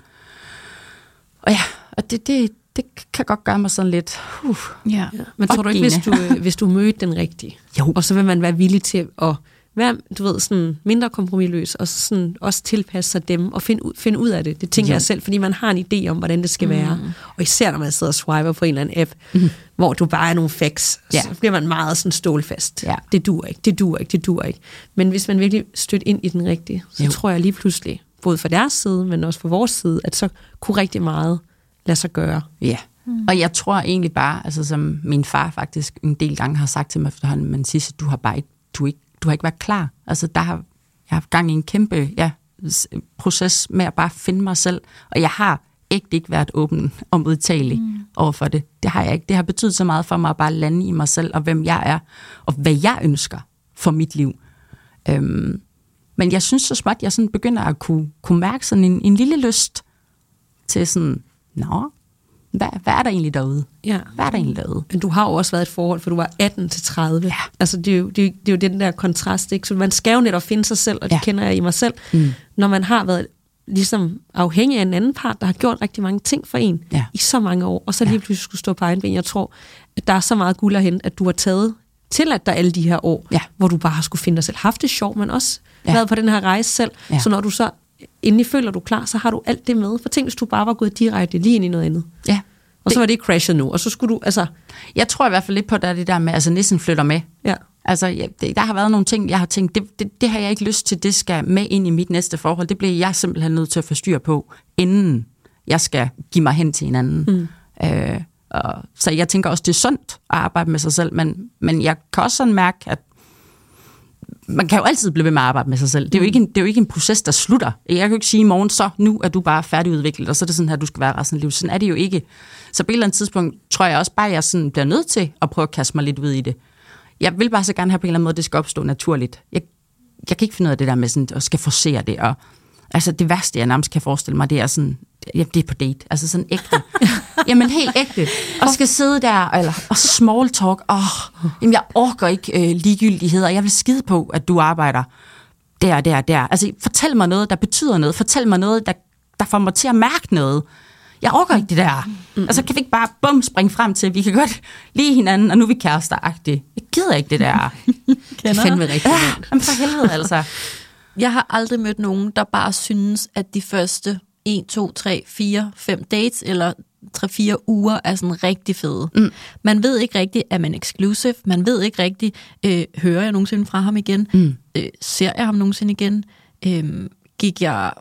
Og ja, og det, det, det kan godt gøre mig sådan lidt... Uh, ja. Men tror du ikke, hvis du, øh, hvis du mødte den rigtige, jo. og så vil man være villig til at være, du ved, sådan mindre kompromilløs, og sådan også tilpasse sig dem, og finde ud, finde ud af det. Det tænker ja. jeg selv, fordi man har en idé om, hvordan det skal mm. være. Og især når man sidder og swiper på en eller anden app, mm. hvor du bare er nogle facts, ja. så bliver man meget sådan stålfast. Ja. Det duer ikke, det duer ikke, det duer ikke. Men hvis man virkelig støtter ind i den rigtige, så jo. tror jeg lige pludselig, både fra deres side, men også fra vores side, at så kunne rigtig meget lade sig gøre. Ja, mm. og jeg tror egentlig bare, altså som min far faktisk en del gange har sagt til mig efterhånden, men sidst, du har bare ikke, du ikke, du har ikke været klar. Altså der har, jeg har haft gang i en kæmpe ja, proces med at bare finde mig selv, og jeg har ægte ikke været åben og modtagelig mm. over for det. Det har jeg ikke. Det har betydet så meget for mig at bare lande i mig selv, og hvem jeg er, og hvad jeg ønsker for mit liv. Øhm, men jeg synes så småt, jeg sådan begynder at kunne, kunne mærke sådan en, en lille lyst til sådan, nå, hvad, hvad er der egentlig derude? Ja. Hvad er der egentlig derude? Men du har jo også været et forhold, for du var 18 til 30. Ja. Altså, det er, jo, det, er, det er jo den der kontrast, ikke? Så man skal jo netop finde sig selv, og det ja. kender jeg i mig selv. Mm. Når man har været ligesom afhængig af en anden part, der har gjort rigtig mange ting for en ja. i så mange år, og så lige pludselig skulle stå på egen ben. Jeg tror, at der er så meget guld at hente, at du har taget til at der alle de her år, ja. hvor du bare har skulle finde dig selv. Haft det sjovt, men også ja. været på den her rejse selv. Ja. Så når du så endelig føler du klar, så har du alt det med. For tænk, hvis du bare var gået direkte lige ind i noget andet. Ja. Og så var det crashet nu, og så skulle du, altså... Jeg tror i hvert fald lidt på, der det der med, altså nissen flytter med. Ja. Altså, ja, det, der har været nogle ting, jeg har tænkt, det, det, det har jeg ikke lyst til, det skal med ind i mit næste forhold. Det bliver jeg simpelthen nødt til at få styr på, inden jeg skal give mig hen til en anden. Mm. Øh, og, så jeg tænker også, det er sundt at arbejde med sig selv, men, men jeg kan også sådan mærke, at man kan jo altid blive ved med at arbejde med sig selv. Det er jo ikke en, det er jo ikke en proces, der slutter. Jeg kan jo ikke sige i morgen, så nu er du bare færdigudviklet, og så er det sådan her, du skal være resten af livet. Sådan er det jo ikke. Så på et eller andet tidspunkt tror jeg også bare, at jeg sådan bliver nødt til at prøve at kaste mig lidt ud i det. Jeg vil bare så gerne have på en eller anden måde, at det skal opstå naturligt. Jeg, jeg kan ikke finde ud af det der med sådan, at skal forsere det. Og, altså det værste, jeg nærmest kan forestille mig, det er sådan, ja, det er på date. Altså sådan ægte. jamen helt ægte. Og skal sidde der eller, og small talk. Oh, jamen jeg orker ikke øh, ligegyldigheder. Jeg vil skide på, at du arbejder der, der, der. Altså fortæl mig noget, der betyder noget. Fortæl mig noget, der, der får mig til at mærke noget. Jeg orker ikke det der. Mm. Altså kan vi ikke bare bum springe frem til, at vi kan godt lide hinanden, og nu er vi kærester -agtige. Jeg gider ikke det der. det fandme rigtigt. Ja, jamen for helvede altså. Jeg har aldrig mødt nogen, der bare synes, at de første 1, 2, 3, 4, 5 dates, eller 3-4 uger er sådan rigtig fede. Mm. Man ved ikke rigtigt, er man exclusive? Man ved ikke rigtigt, øh, hører jeg nogensinde fra ham igen? Mm. Øh, ser jeg ham nogensinde igen? Øh, gik jeg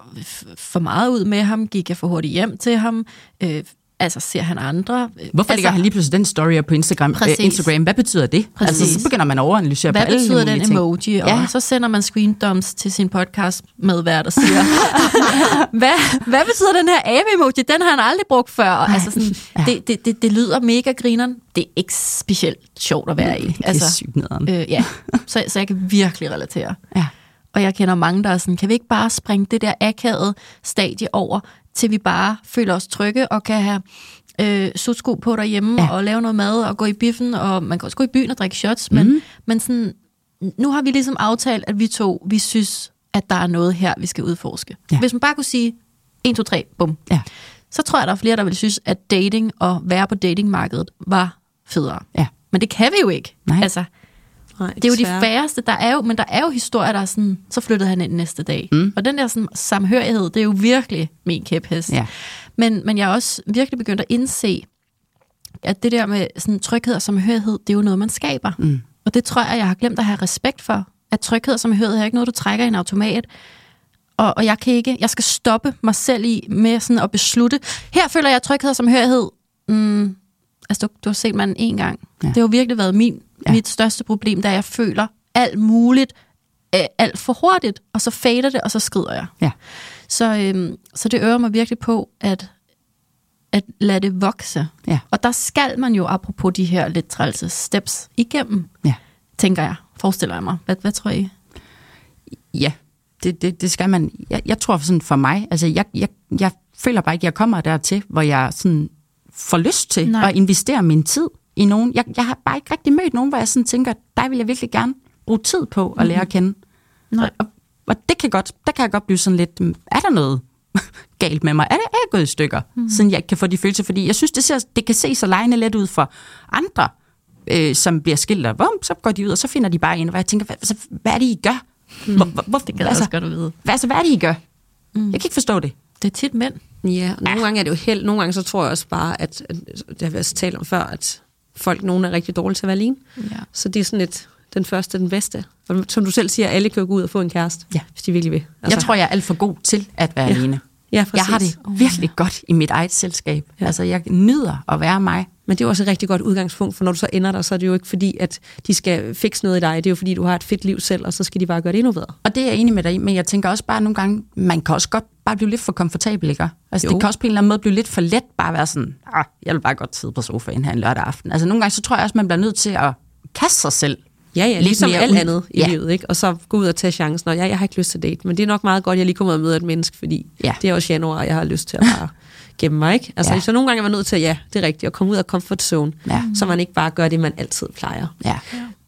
for meget ud med ham? Gik jeg for hurtigt hjem til ham? Øh, Altså, ser han andre? Hvorfor altså, lægger han lige pludselig den story op på Instagram? Præcis. Øh, Instagram? Hvad betyder det? Præcis. Altså, så begynder man at overanalysere Hvad på alle betyder den ting. emoji? Og Ja. så sender man screendumps til sin podcast med hver, der siger, hvad, hvad betyder den her abe-emoji? Den har han aldrig brugt før. Og Altså sådan, Ja. det, det, det, det lyder mega grineren. Det er ikke specielt sjovt at være i. Det er Altså, sygt øh, ja. så, så jeg kan virkelig relatere. Ja. Og jeg kender mange, der er sådan, kan vi ikke bare springe det der akavede stadie over, til vi bare føler os trygge og kan have øh, sutsko på derhjemme Ja. og lave noget mad og gå i biffen, og man kan også gå i byen og drikke shots, men, Mhm. men sådan, nu har vi ligesom aftalt, at vi to, vi synes, at der er noget her, vi skal udforske. Ja. Hvis man bare kunne sige, 1, 2, 3, bum, Ja. så tror jeg, der er flere, der vil synes, at dating og være på datingmarkedet var federe. Ja. Men det kan vi jo ikke. Nej. Altså, Nej, det er jo de desværre. færreste, der er jo, men der er jo historier, der er sådan, så flyttede han ind næste dag. Mm. Og den der sådan, samhørighed, det er jo virkelig min kæphest. Ja. Men, men jeg er også virkelig begyndt at indse, at det der med sådan, tryghed og samhørighed, det er jo noget, man skaber. Mm. Og det tror jeg, jeg har glemt at have respekt for. At tryghed og samhørighed er ikke noget, du trækker i en automat. Og, og jeg kan ikke, jeg skal stoppe mig selv i med sådan at beslutte, her føler jeg tryghed og samhørighed. Mm, altså, du, du har set mig en gang. Ja. Ja. Det har jo virkelig været min, Ja. mit største problem, da jeg føler alt muligt, øh, alt for hurtigt, og så fader det, og så skrider jeg. Ja. Så, øhm, så det øver mig virkelig på, at, at lade det vokse. Ja. Og der skal man jo, apropos de her lidt trælse steps, igennem, Ja. tænker jeg, forestiller jeg mig. Hvad, hvad tror I? Ja, det, det, det skal man. Jeg, jeg tror sådan for mig, altså jeg, jeg, jeg føler bare ikke, jeg kommer dertil, hvor jeg sådan får lyst til Nej. at investere min tid i nogen. Jeg, jeg har bare ikke rigtig mødt nogen, hvor jeg sådan tænker, der vil jeg virkelig gerne bruge tid på at lære at kende. Nej. Og, og det kan godt, der kan jeg godt blive sådan lidt, "Mm, er der noget galt med mig? Er det er jeg gået i stykker, mm. siden jeg ikke kan få de følelser? Fordi jeg synes, det, ser, det kan se så lejende let ud for andre, øh, som bliver skilt, og bum, så går de ud, og så finder de bare en, hvor jeg tænker, hvad, altså, hvad er det, I gør? Hvor, hvor, hvor, Det kan jeg altså, også godt at vide. hvad, altså, hvad er det, I gør? Mm. Jeg kan ikke forstå det. Det er tit mænd. Ja, og nogle gange er det jo held. Nogle gange så tror jeg også bare, at, at det har vi også talt om før, at folk, nogen er rigtig dårlige til at være alene. Ja. Så det er sådan lidt den første, den bedste. Og som du selv siger, alle kan jo gå ud og få en kæreste, Ja. hvis de virkelig vil. Altså, jeg tror, jeg er alt for god til at være Ja. alene. ja, præcis. Jeg har det virkelig godt i mit eget selskab. Ja. Altså, jeg nyder at være mig. Men det er også et rigtig godt udgangspunkt, for når du så ender der, så er det jo ikke fordi, at de skal fikse noget i dig. Det er jo fordi, du har et fedt liv selv, og så skal de bare gøre det endnu bedre. Og det er jeg enig med dig i, men jeg tænker også bare nogle gange, man kan også godt bare blive lidt for komfortabel, ikke? Altså, Jo. det kan også på en eller anden måde blive lidt for let bare at være sådan, ah, jeg vil bare godt sidde på sofaen her en lørdag aften. Altså, nogle gange så tror jeg også, man bliver nødt til at kaste sig selv. Ja, ja, Lidt ligesom alt ud. andet i Ja. livet, ikke? Og så gå ud og tage chancen, og ja, jeg har ikke lyst til date, men det er nok meget godt, at jeg lige kommer ud og møder et menneske, fordi Ja. det er også januar, og jeg har lyst til at bare gemme mig, ikke? Altså, Ja. så nogle gange er man nødt til, at ja, det er rigtigt, at komme ud af comfort zone, Ja. så man ikke bare gør det, man altid plejer. Ja.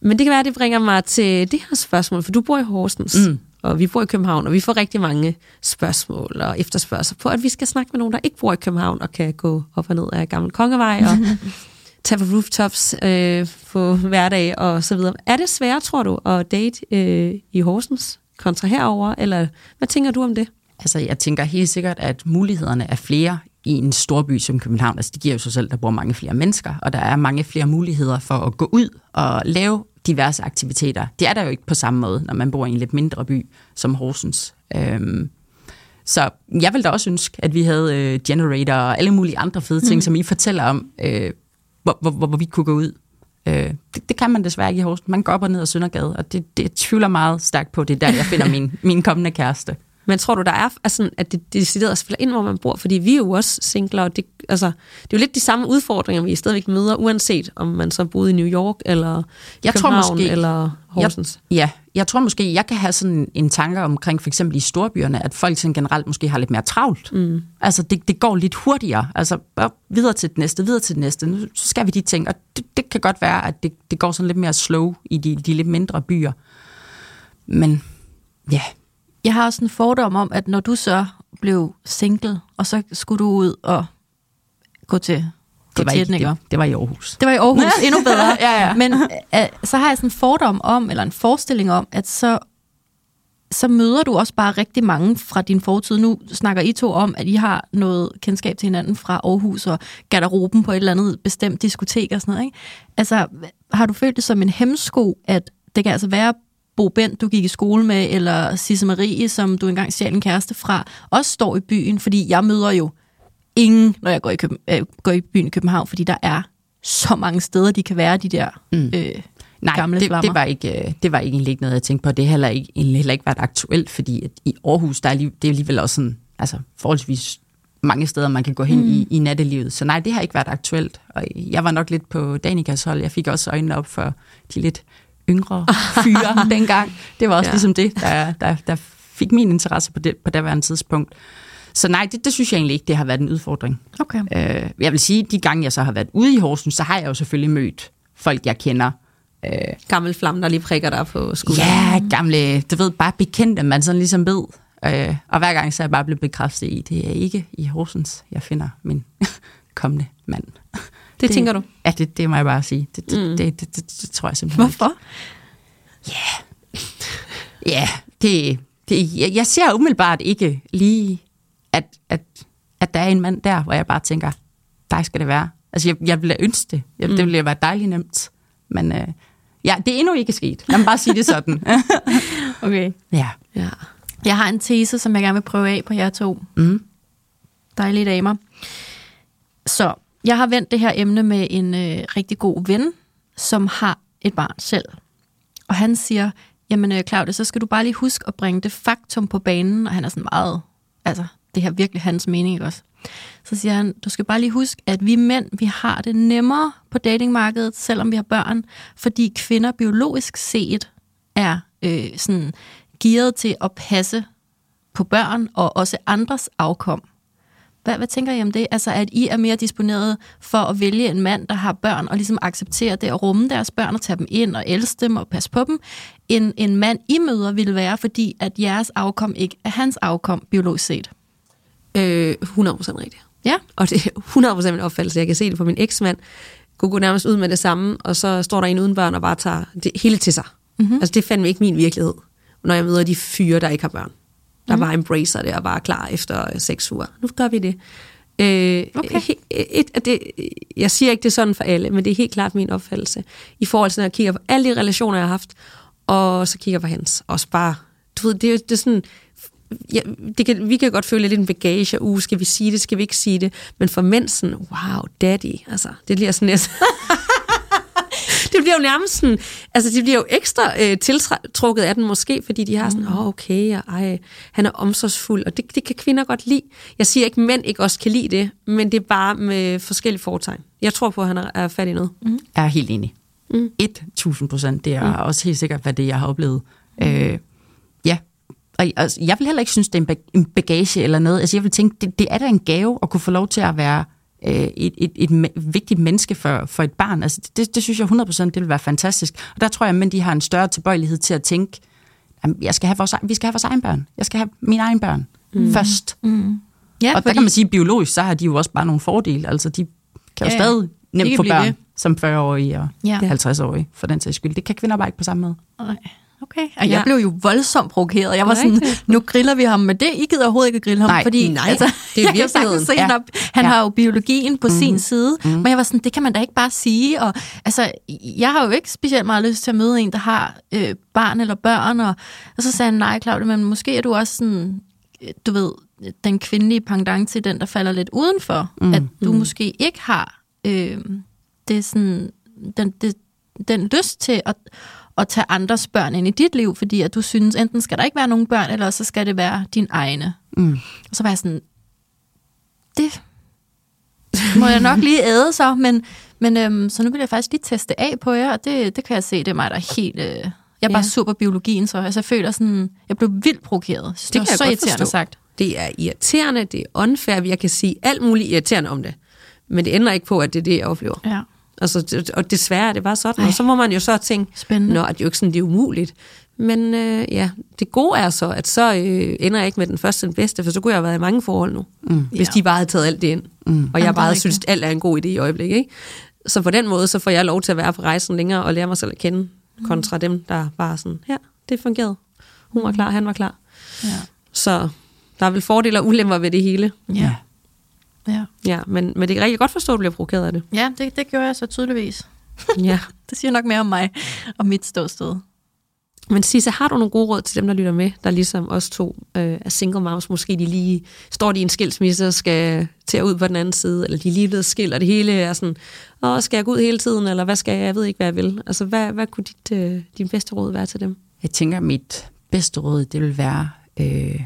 Men det kan være, at det bringer mig til det her spørgsmål, for du bor i Horsens, Mm. og vi bor i København, og vi får rigtig mange spørgsmål og efterspørgsel på, at vi skal snakke med nogen, der ikke bor i København, og kan gå op og ned af Gammel Kongevej, og tage på rooftops øh, på hverdag og så videre. Er det svært, tror du, at date øh, i Horsens kontra herover, eller hvad tænker du om det? Altså, jeg tænker helt sikkert, at mulighederne er flere i en storby som København. Altså, det giver jo sig selv, der bor mange flere mennesker, og der er mange flere muligheder for at gå ud og lave diverse aktiviteter. Det er der jo ikke på samme måde, når man bor i en lidt mindre by som Horsens. Øhm, så jeg vil da også ønske, at vi havde øh, Generator og alle mulige andre fede ting, mm. som I fortæller om, øh, hvor, hvor, hvor, hvor vi kunne gå ud. Øh, det, det kan man desværre ikke i Horsens. Man går op og ned ad Søndergade, og det, det jeg tvivler meget stærkt på. Det er der, jeg finder min, min kommende kæreste. Men tror du, der er altså, at det decideret spiller ind, hvor man bor? Fordi vi er jo også singler, og det, altså, det er jo lidt de samme udfordringer, vi stadigvæk møder, uanset om man så boede i New York, eller Jeg tror København, måske- eller Horsens. Jeg, ja, jeg tror måske, jeg kan have sådan en tanke omkring for eksempel i storbyerne, at folk sådan generelt måske har lidt mere travlt. Mm. Altså det, det går lidt hurtigere. Altså bare videre til det næste, videre til det næste. Nu så skal vi de ting. Og det, det kan godt være, at det, det går sådan lidt mere slow i de, de lidt mindre byer. Men ja, Jeg har også en fordom om, at når du så blev single, og så skulle du ud og gå til, det var, ikke? det, det var i Aarhus. Det var i Aarhus, endnu bedre. Ja, ja. Men øh, så har jeg sådan en fordom om, eller en forestilling om, at så, så møder du også bare rigtig mange fra din fortid. Nu snakker I to om, at I har noget kendskab til hinanden fra Aarhus og garderoben på et eller andet bestemt diskotek og sådan noget. Ikke? Altså, har du følt det som en hemsko, at det kan altså være Bo Bent, du gik i skole med, eller Sisse Marie, som du engang stjal en kæreste fra, også står i byen, fordi jeg møder jo ingen, når jeg går i, Køben, øh, går i byen i København, fordi der er så mange steder, de kan være, de der mm. øh, Nej, gamle det, flammer. det, var ikke, øh, det var egentlig ikke noget, jeg tænkte på. Det har heller ikke, heller ikke været aktuelt, fordi at i Aarhus, der er lige, det er alligevel også sådan, altså forholdsvis mange steder, man kan gå hen mm. i, i nattelivet. Så nej, det har ikke været aktuelt. Og jeg var nok lidt på Danikas hold. Jeg fik også øjnene op for de lidt yngre fyre dengang. Det var også Ja. ligesom det, der, der, der fik min interesse på det på daværende tidspunkt. Så nej, det, det synes jeg egentlig ikke, det har været en udfordring. Okay. Øh, jeg vil sige, de gange jeg så har været ude i Horsens, så har jeg jo selvfølgelig mødt folk, jeg kender. Øh, Gammel flamme, der lige prikker dig på skulderen. ja, gamle, du ved, bare bekendte, man sådan ligesom ved. Øh, og hver gang så er jeg bare blevet bekræftet i, det er ikke i Horsens, jeg finder min kommende mand. Det tænker du? Ja, det, det må jeg bare sige. Det, det, Mm. det, det, det, det tror jeg simpelthen. Hvorfor? Ja, det, det, jeg, jeg ser umiddelbart ikke lige, at, at, at der er en mand der, hvor jeg bare tænker, dig skal det være. Altså, jeg, jeg ville ønske det. Jeg, mm. Det ville være dejligt nemt. Men øh, ja, det er endnu ikke sket. Lad mig bare sige det sådan. Okay. ja. Ja. Jeg har en tese, som jeg gerne vil prøve af på jer to. Mm. Dejlige damer. Så jeg har vendt det her emne med en øh, rigtig god ven, som har et barn selv. Og han siger, jamen øh, Claudia, så skal du bare lige huske at bringe det faktum på banen. Og han er sådan meget, altså det her er virkelig hans mening, ikke også? Så siger han, du skal bare lige huske, at vi mænd, vi har det nemmere på datingmarkedet, selvom vi har børn, fordi kvinder biologisk set er øh, sådan gearet til at passe på børn og også andres afkom. Hvad, hvad tænker I om det? Altså, at I er mere disponeret for at vælge en mand, der har børn, og ligesom acceptere det, og rumme deres børn, og tage dem ind, og elske dem, og passe på dem, end en mand, I møder, ville være, fordi at jeres afkom ikke er hans afkom, biologisk set. Øh, 100% rigtigt. Ja. Og det er 100% min opfattelse. Jeg kan se det på min eksmand. Kunne gå nærmest ud med det samme, og så står der en uden børn og bare tager det hele til sig. Mm-hmm. Altså det fandme ikke min virkelighed, når jeg møder de fyre, der ikke har børn. Der bare embracer det og bare er klar efter øh, seks uger. Nu gør vi det. Øh, Okay. he- et, at det. Jeg siger ikke, det er sådan for alle, men det er helt klart min opfattelse. I forhold til, når jeg kigger på alle de relationer, jeg har haft, og så kigger på hans. Også bare, du ved, det, er, det er sådan, ja, det kan, vi kan godt føle lidt en bagage, uh, skal vi sige det, skal vi ikke sige det, men for mænd sådan, wow, daddy, altså, det bliver sådan lidt, det bliver jo nærmest sådan, altså de bliver jo ekstra øh, tiltrukket af den måske, fordi de har sådan, åh oh, okay, og, ej, han er omsorgsfuld, og det, det kan kvinder godt lide. Jeg siger ikke, at mænd ikke også kan lide det, men det er bare med forskellige foretegn. Jeg tror på, at han er, er fat i noget. Mm. Jeg er helt enig. Mm. 1000 procent. Det er mm. også helt sikkert, hvad det jeg har oplevet. Mm. Øh, ja. Og altså, jeg vil heller ikke synes, det er en bagage eller noget. Altså, jeg vil tænke, det, det er da en gave at kunne få lov til at være øh, et, et, et, vigtigt menneske for, for et barn. Altså, det, det synes jeg 100 procent, det vil være fantastisk. Og der tror jeg, at mænd de har en større tilbøjelighed til at tænke, jamen, jeg skal have vores, vi skal have vores egen børn. Jeg skal have mine egne børn mm. først. Mm. Ja, Og der kan man sige, biologisk, så har de jo også bare nogle fordele. Altså, de kan jo Ja, stadig nemt få børn ved. som 40-årige og ja. 50-årige, for den sags skyld. Det kan kvinder bare ikke på samme måde. Nej. Okay. Og Ja. jeg blev jo voldsomt provokeret. Jeg var sådan, nu griller vi ham med det. I gider overhovedet ikke at grille ham. Nej. fordi, Nej, altså, det er jeg kan sagtens se, han, Ja. har, han Ja. har jo biologien på mm. sin side. Mhm. Men jeg var sådan, det kan man da ikke bare sige. Og, altså, jeg har jo ikke specielt meget lyst til at møde en, der har øh, barn eller børn. Og, og så sagde han, nej Claudia, men måske er du også sådan, du ved, den kvindelige pendant til den, der falder lidt udenfor. Mm. At du måske ikke har øh, det sådan, den, det, den lyst til at, at tage andres børn ind i dit liv, fordi at du synes, enten skal der ikke være nogen børn, eller så skal det være din egne. Mm. Og så var jeg sådan, det må jeg nok lige æde så, men, men øhm, så nu vil jeg faktisk lige teste af på jer, og det, det kan jeg se, det er mig, der er helt... Øh, jeg er bare Ja. super biologien, så altså, jeg føler sådan, jeg blev vildt provokeret. Jeg det, Det var kan jeg så godt irriterende forstå. sagt. Det er irriterende, det er unfair, jeg kan sige alt muligt irriterende om det. Men det ændrer ikke på, at det er det, jeg oplever. Ja, Altså, og desværre er det bare sådan. Ej. Og så må man jo så tænke, spændende. Nå, at det er jo ikke sådan, det er umuligt. Men øh, ja, det gode er så, at så øh, ender jeg ikke med den første den bedste, for så kunne jeg have været i mange forhold nu, mm. hvis Ja. de bare havde taget alt det ind. Mm. Og Jamen, jeg er bare synes, at alt er en god idé i øjeblikket. Ikke? Så på den måde, så får jeg lov til at være på rejsen længere og lære mig selv at kende, kontra dem, der bare sådan, ja, det fungerede. Hun var klar, han var klar. Ja. Så der er vel fordele og ulemper ved det hele. Ja. Ja, Ja, men, men det er rigtig godt forstå, at du bliver provokeret af det. ja det, det gjorde jeg så tydeligvis. Ja. Det siger nok mere om mig og mit ståsted. Men Sisse, har du nogle gode råd til dem, der lytter med, der ligesom os to øh, er single moms, måske de lige står de i en skilsmisse og skal til at ud på den anden side, eller de er lige blevet skilt, og det hele er sådan, åh, skal jeg gå ud hele tiden, eller hvad skal jeg, jeg ved ikke, hvad jeg vil. Altså, hvad, hvad kunne dit, øh, din bedste råd være til dem? Jeg tænker, at mit bedste råd, det vil være, øh,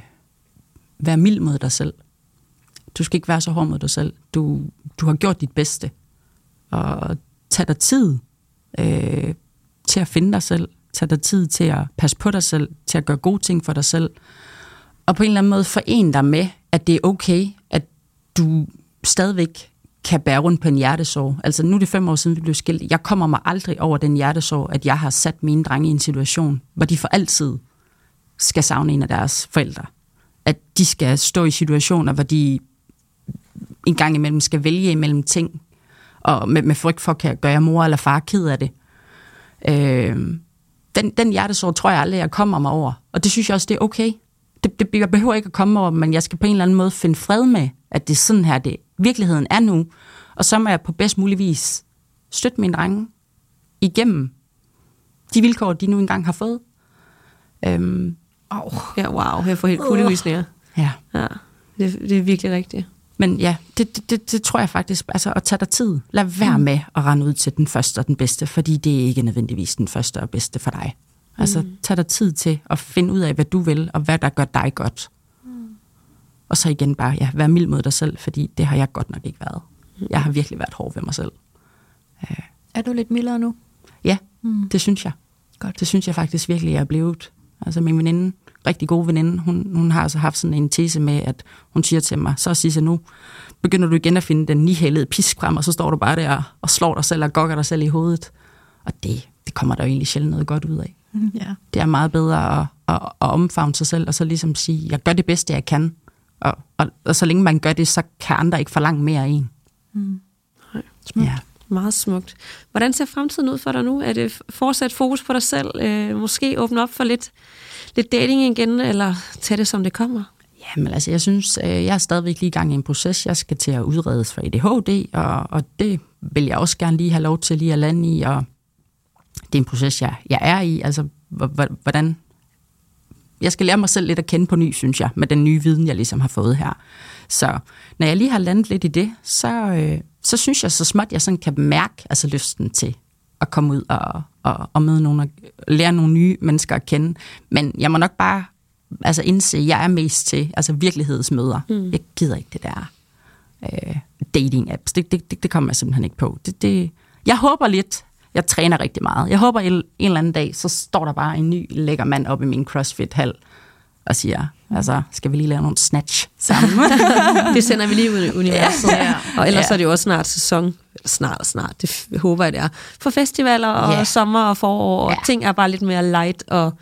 være mild mod dig selv. Du skal ikke være så hård mod dig selv. Du, du har gjort dit bedste. Og tag dig tid øh, til at finde dig selv. Tag dig tid til at passe på dig selv, til at gøre gode ting for dig selv. Og på en eller anden måde forene dig med, at det er okay, at du stadigvæk kan bære rundt på en hjertesorg. Altså nu er det fem år siden, vi blev skilt. Jeg kommer mig aldrig over den hjertesorg, at jeg har sat mine drenge i en situation, hvor de for altid skal savne en af deres forældre. At de skal stå i situationer, hvor de en gang imellem skal vælge imellem ting, og med, med frygt for at gøre mor eller far ked af det. Øh, den, den hjertesorg tror jeg aldrig, jeg kommer mig over. Og det synes jeg også, det er okay. Det, det, jeg behøver ikke at komme over, men jeg skal på en eller anden måde finde fred med, at det er sådan her, det virkeligheden er nu. Og så må jeg på bedst mulig vis støtte mine drenge igennem de vilkår, de nu engang har fået. Øhm, oh. Ja, wow, jeg får helt kuldegysninger. Ja. ja det, det er virkelig rigtigt. Men ja, det, det, det, det tror jeg faktisk, altså at tage dig tid. Lad være mm. med at rende ud til den første og den bedste, fordi det er ikke nødvendigvis den første og bedste for dig. Altså mm. tag dig tid til at finde ud af, hvad du vil, og hvad der gør dig godt. Mm. Og så igen bare, ja, vær mild mod dig selv, fordi det har jeg godt nok ikke været. Mm. Jeg har virkelig været hård ved mig selv. Uh, er du lidt mildere nu? Ja, mm. det synes jeg. Godt. Det synes jeg faktisk virkelig, jeg er blevet. Altså min veninde, rigtig god veninde, hun, hun har altså haft sådan en tese med, at hun siger til mig, så siger nu begynder du igen at finde den nihældede pisk frem, og så står du bare der og slår dig selv og gokker dig selv i hovedet. Og det, det kommer der jo egentlig sjældent noget godt ud af. Mm, ja. Det er meget bedre at, at, at omfavne sig selv, og så ligesom sige, jeg gør det bedste, jeg kan. Og, og, og så længe man gør det, så kan andre ikke forlange mere af en. Mm. Smukt. Ja. Meget smukt. Hvordan ser fremtiden ud for dig nu? Er det fortsat fokus på dig selv? Øh, måske åbne op for lidt, lidt dating igen, eller tage det, som det kommer? Jamen altså, jeg synes, øh, jeg er stadigvæk lige i gang i en proces. Jeg skal til at udredes for ADHD, og, og det vil jeg også gerne lige have lov til lige at lande i, og det er en proces, jeg, jeg er i. Altså, hvordan... Jeg skal lære mig selv lidt at kende på ny, synes jeg, med den nye viden, jeg ligesom har fået her. Så når jeg lige har landet lidt i det, så, øh, så synes jeg så småt, jeg sådan kan mærke altså lysten til at komme ud og, og, og møde nogle, og lære nogle nye mennesker at kende. Men jeg må nok bare altså indse, at jeg er mest til altså virkelighedsmøder. Mm. Jeg gider ikke det der øh, dating-apps. Det, det, det, det kommer jeg simpelthen ikke på. Det, det, jeg håber lidt, jeg træner rigtig meget. Jeg håber en, en eller anden dag, så står der bare en ny lækker mand op i min CrossFit-hal og siger, altså, skal vi lige lave nogle snatch sammen? det sender vi lige ud i universet. Ja, ja. Og ellers ja. er det jo også snart sæson. Snart, snart, det håber jeg det er. For festivaler og ja. sommer og forår, og ja. ting er bare lidt mere light og,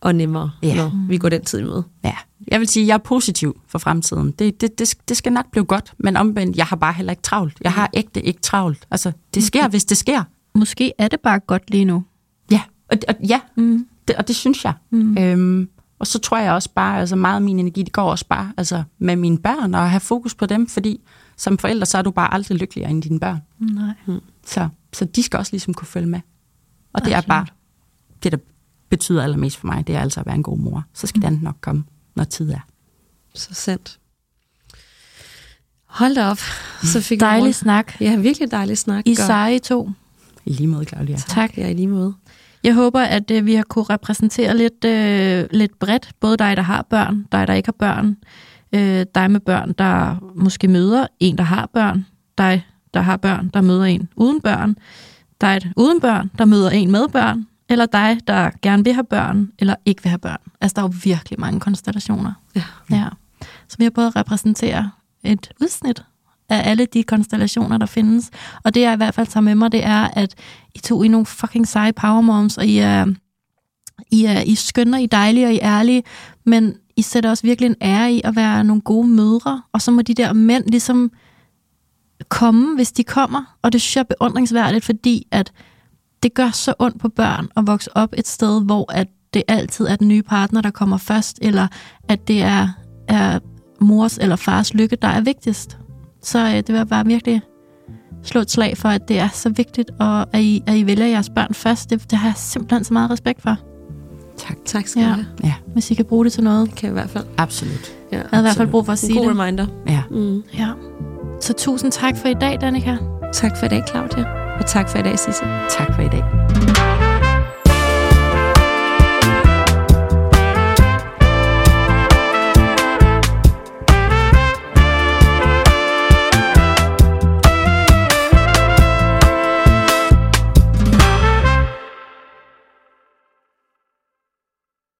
og nemmere, ja. når vi går den tid imod. Ja, jeg vil sige, jeg er positiv for fremtiden. Det, det, det, det skal nok blive godt, men omvendt, jeg har bare heller ikke travlt. Jeg har ægte ikke travlt. Altså, det sker, hvis det sker. Måske er det bare godt lige nu. Ja, og, og, ja, mm. det, og det synes jeg. Mm. Øhm, og så tror jeg også bare, altså meget af min energi, det går også bare altså med mine børn og have fokus på dem, fordi som forældre, så er du bare aldrig lykkeligere end dine børn. Nej. Mm. Så, så de skal også ligesom kunne følge med. Og det er bare det, der betyder allermest for mig, det er altså at være en god mor. Så skal mm. den nok komme, når tid er. Så sandt. Hold da op. Så fik dejlig snak. Ja, virkelig dejlig snak. I seje to. I lige måde, Claudia. Tak. Ja, i lige måde. Jeg håber, at øh, vi har kunne repræsentere lidt, øh, lidt bredt, både dig, der har børn, dig, der ikke har børn, øh, dig med børn, der måske møder en, der har børn, dig, der har børn, der møder en uden børn, dig uden børn, der møder en med børn, eller dig, der gerne vil have børn, eller ikke vil have børn. Altså, der er jo virkelig mange konstellationer. Ja. ja. Så vi har både repræsentere et udsnit af alle de konstellationer, der findes. Og det, jeg i hvert fald tager med mig, det er, at I to I nogle fucking seje power moms, og I er, I er, I er skønne, og I er dejlige, og I er ærlige, men I sætter også virkelig en ære i at være nogle gode mødre, og så må de der mænd ligesom komme, hvis de kommer, og det synes jeg er beundringsværdigt, fordi at det gør så ondt på børn at vokse op et sted, hvor at det altid er den nye partner, der kommer først, eller at det er, er mors eller fars lykke, der er vigtigst. Så øh, det vil jeg bare virkelig slå et slag for, at det er så vigtigt, og at I, at I vælger jeres børn først. Det, det har jeg simpelthen så meget respekt for. Tak. Tak skal Ja. du have. Ja, Hvis I kan bruge det til noget. Kan jeg i hvert fald. absolut. Ja. Jeg havde i hvert fald brug for at En sige god det. reminder. Ja. Mm. Ja. Så tusind tak for i dag, Danika. Tak for i dag, Claudia. Og tak for i dag, Sisse. Tak for i dag.